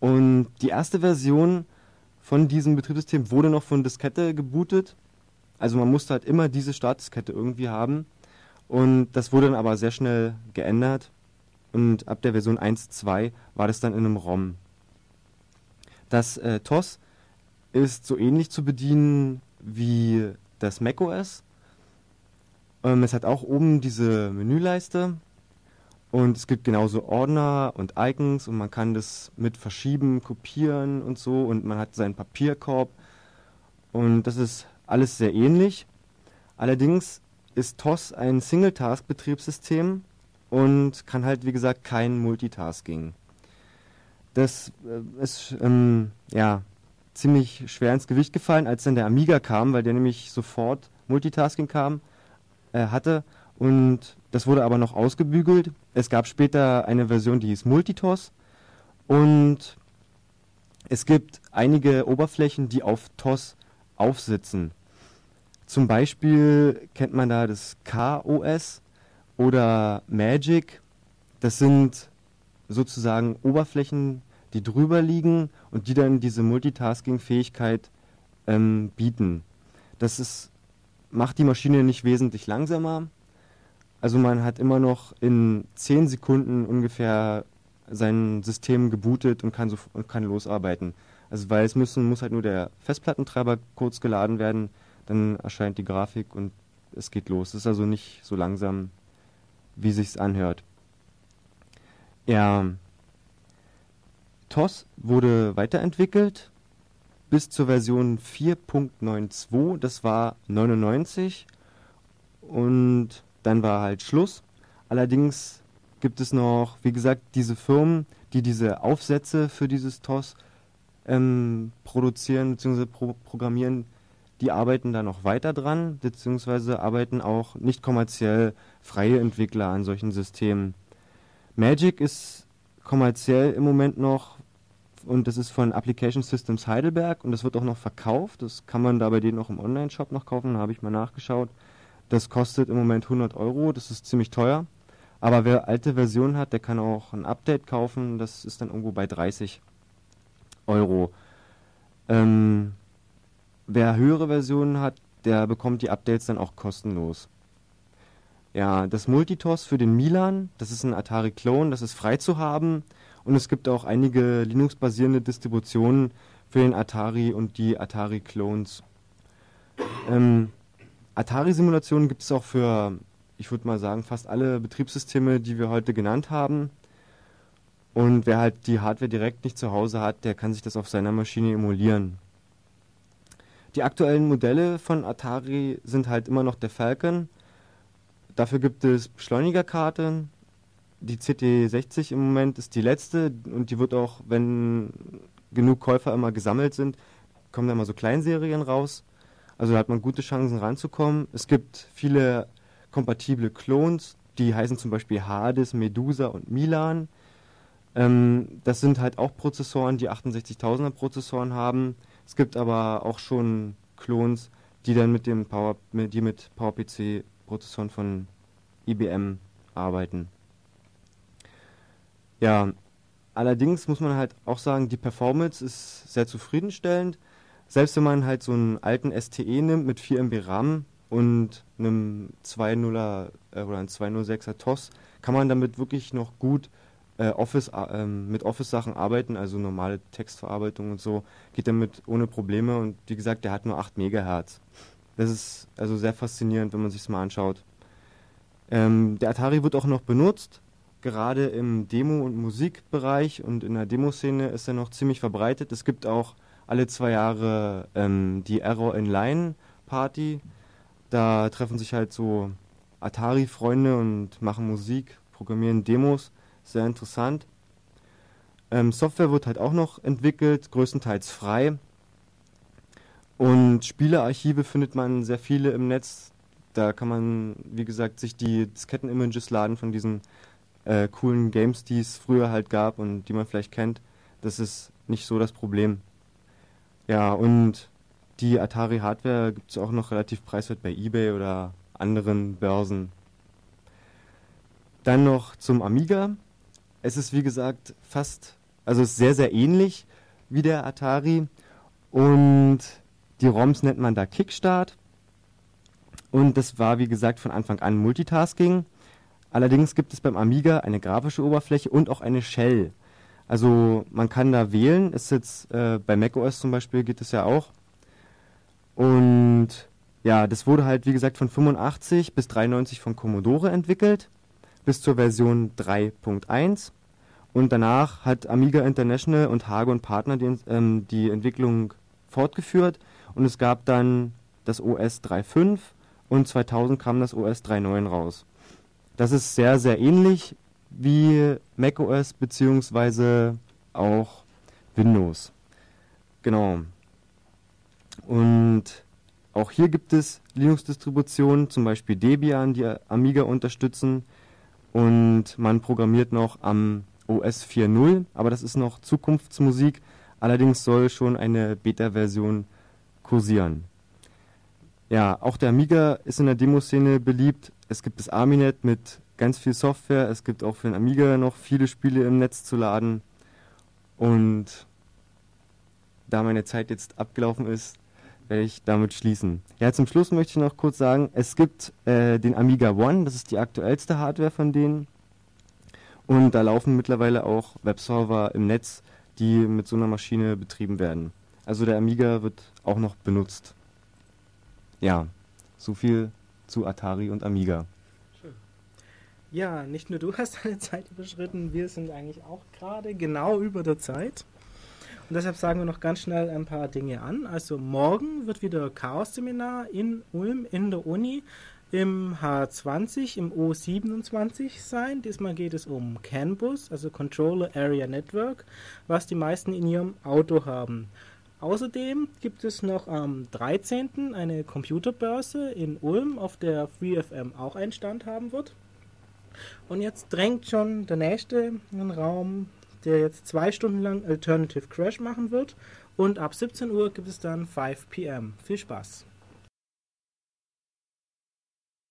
S4: Und die erste Version von diesem Betriebssystem wurde noch von Diskette gebootet. Also man musste halt immer diese Startdiskette irgendwie haben. Und das wurde dann aber sehr schnell geändert. Und ab der Version 1.2 war das dann in einem ROM. Das äh, TOS ist so ähnlich zu bedienen wie das macOS. Ähm, es hat auch oben diese Menüleiste und es gibt genauso Ordner und Icons und man kann das mit verschieben, kopieren und so und man hat seinen Papierkorb und das ist alles sehr ähnlich. Allerdings ist TOS ein Single-Task-Betriebssystem und kann halt wie gesagt kein Multitasking. Das äh, ist ähm, ja ziemlich schwer ins Gewicht gefallen, als dann der Amiga kam, weil der nämlich sofort Multitasking kam hatte und das wurde aber noch ausgebügelt. Es gab später eine Version, die hieß Multitos und es gibt einige Oberflächen, die auf TOS aufsitzen. Zum Beispiel kennt man da das KOS oder Magic. Das sind sozusagen Oberflächen, die drüber liegen und die dann diese Multitasking-Fähigkeit ähm, bieten. Das ist, macht die Maschine nicht wesentlich langsamer. Also man hat immer noch in 10 Sekunden ungefähr sein System gebootet und kann, so, und kann losarbeiten. Also weil es müssen, muss halt nur der Festplattentreiber kurz geladen werden, dann erscheint die Grafik und es geht los. Es ist also nicht so langsam, wie sich's anhört. Ja, TOS wurde weiterentwickelt bis zur Version 4.92, das war 99 und dann war halt Schluss. Allerdings gibt es noch, wie gesagt, diese Firmen, die diese Aufsätze für dieses TOS ähm, produzieren bzw. Pro programmieren, die arbeiten da noch weiter dran, beziehungsweise arbeiten auch nicht kommerziell freie Entwickler an solchen Systemen. Magic ist kommerziell im Moment noch und das ist von Application Systems Heidelberg und das wird auch noch verkauft. Das kann man da bei denen auch im Online-Shop noch kaufen, habe ich mal nachgeschaut. Das kostet im Moment 100 Euro, das ist ziemlich teuer. Aber wer alte Versionen hat, der kann auch ein Update kaufen, das ist dann irgendwo bei 30 Euro. Ähm, wer höhere Versionen hat, der bekommt die Updates dann auch kostenlos. Ja, das Multitos für den Milan, das ist ein Atari-Clone, das ist frei zu haben. Und es gibt auch einige Linux-basierende Distributionen für den Atari und die Atari-Clones. Ähm, Atari-Simulationen gibt es auch für, ich würde mal sagen, fast alle Betriebssysteme, die wir heute genannt haben. Und wer halt die Hardware direkt nicht zu Hause hat, der kann sich das auf seiner Maschine emulieren. Die aktuellen Modelle von Atari sind halt immer noch der Falcon. Dafür gibt es Beschleunigerkarten. Die CT60 im Moment ist die letzte und die wird auch, wenn genug Käufer immer gesammelt sind, kommen da immer so Kleinserien raus. Also da hat man gute Chancen ranzukommen. Es gibt viele kompatible Clones, die heißen zum Beispiel Hades, Medusa und Milan. Ähm, das sind halt auch Prozessoren, die 68.000er Prozessoren haben. Es gibt aber auch schon Klons, die dann mit dem Power, die mit PowerPC Prozessoren von IBM arbeiten. Ja, allerdings muss man halt auch sagen, die Performance ist sehr zufriedenstellend. Selbst wenn man halt so einen alten STE nimmt mit 4 MB RAM und einem 2.0er äh, oder einem 206er TOS, kann man damit wirklich noch gut äh, Office, äh, mit Office-Sachen arbeiten, also normale Textverarbeitung und so, geht damit ohne Probleme und wie gesagt, der hat nur 8 Megahertz. Das ist also sehr faszinierend, wenn man sich mal anschaut. Ähm, der Atari wird auch noch benutzt, gerade im Demo- und Musikbereich und in der Demoszene ist er noch ziemlich verbreitet. Es gibt auch alle zwei Jahre ähm, die Error in Line Party. Da treffen sich halt so Atari-Freunde und machen Musik, programmieren Demos sehr interessant. Ähm, Software wird halt auch noch entwickelt, größtenteils frei. Und Spielearchive findet man sehr viele im Netz. Da kann man, wie gesagt, sich die Disketten-Images laden von diesen äh, coolen Games, die es früher halt gab und die man vielleicht kennt. Das ist nicht so das Problem. Ja, und die Atari-Hardware gibt es auch noch relativ preiswert bei eBay oder anderen Börsen. Dann noch zum Amiga. Es ist wie gesagt fast, also sehr, sehr ähnlich wie der Atari. Und die ROMs nennt man da Kickstart. Und das war wie gesagt von Anfang an Multitasking. Allerdings gibt es beim Amiga eine grafische Oberfläche und auch eine Shell. Also man kann da wählen. Ist jetzt äh, bei macOS zum Beispiel geht es ja auch. Und ja, das wurde halt wie gesagt von 85 bis 93 von Commodore entwickelt bis zur Version 3.1 und danach hat Amiga International und Hage und Partner die, ähm, die Entwicklung fortgeführt und es gab dann das OS 3.5 und 2000 kam das OS 3.9 raus. Das ist sehr, sehr ähnlich wie macOS beziehungsweise auch Windows. Genau. Und Auch hier gibt es Linux-Distributionen, zum Beispiel Debian, die Amiga unterstützen. Und man programmiert noch am OS 4.0, aber das ist noch Zukunftsmusik. Allerdings soll schon eine Beta-Version kursieren. Ja, auch der Amiga ist in der Demoszene beliebt. Es gibt das Aminet mit ganz viel Software. Es gibt auch für den Amiga noch viele Spiele im Netz zu laden. Und da meine Zeit jetzt abgelaufen ist, werde ich damit schließen. Ja, zum Schluss möchte ich noch kurz sagen, es gibt äh, den Amiga One, das ist die aktuellste Hardware von denen. Und da laufen mittlerweile auch Webserver im Netz, die mit so einer Maschine betrieben werden. Also der Amiga wird auch noch benutzt. Ja, so viel zu Atari und Amiga.
S3: Ja, nicht nur du [LAUGHS] hast deine Zeit überschritten, wir sind eigentlich auch gerade genau über der Zeit. Und deshalb sagen wir noch ganz schnell ein paar Dinge an. Also morgen wird wieder Chaos-Seminar in Ulm in der Uni im H20, im O27 sein. Diesmal geht es um CAN Bus, also Controller Area Network, was die meisten in ihrem Auto haben. Außerdem gibt es noch am 13. eine Computerbörse in Ulm, auf der FreeFM auch einen Stand haben wird. Und jetzt drängt schon der nächste in den Raum, der jetzt zwei Stunden lang Alternative Crash machen wird. Und ab 17 Uhr gibt es dann 5 pm. Viel Spaß!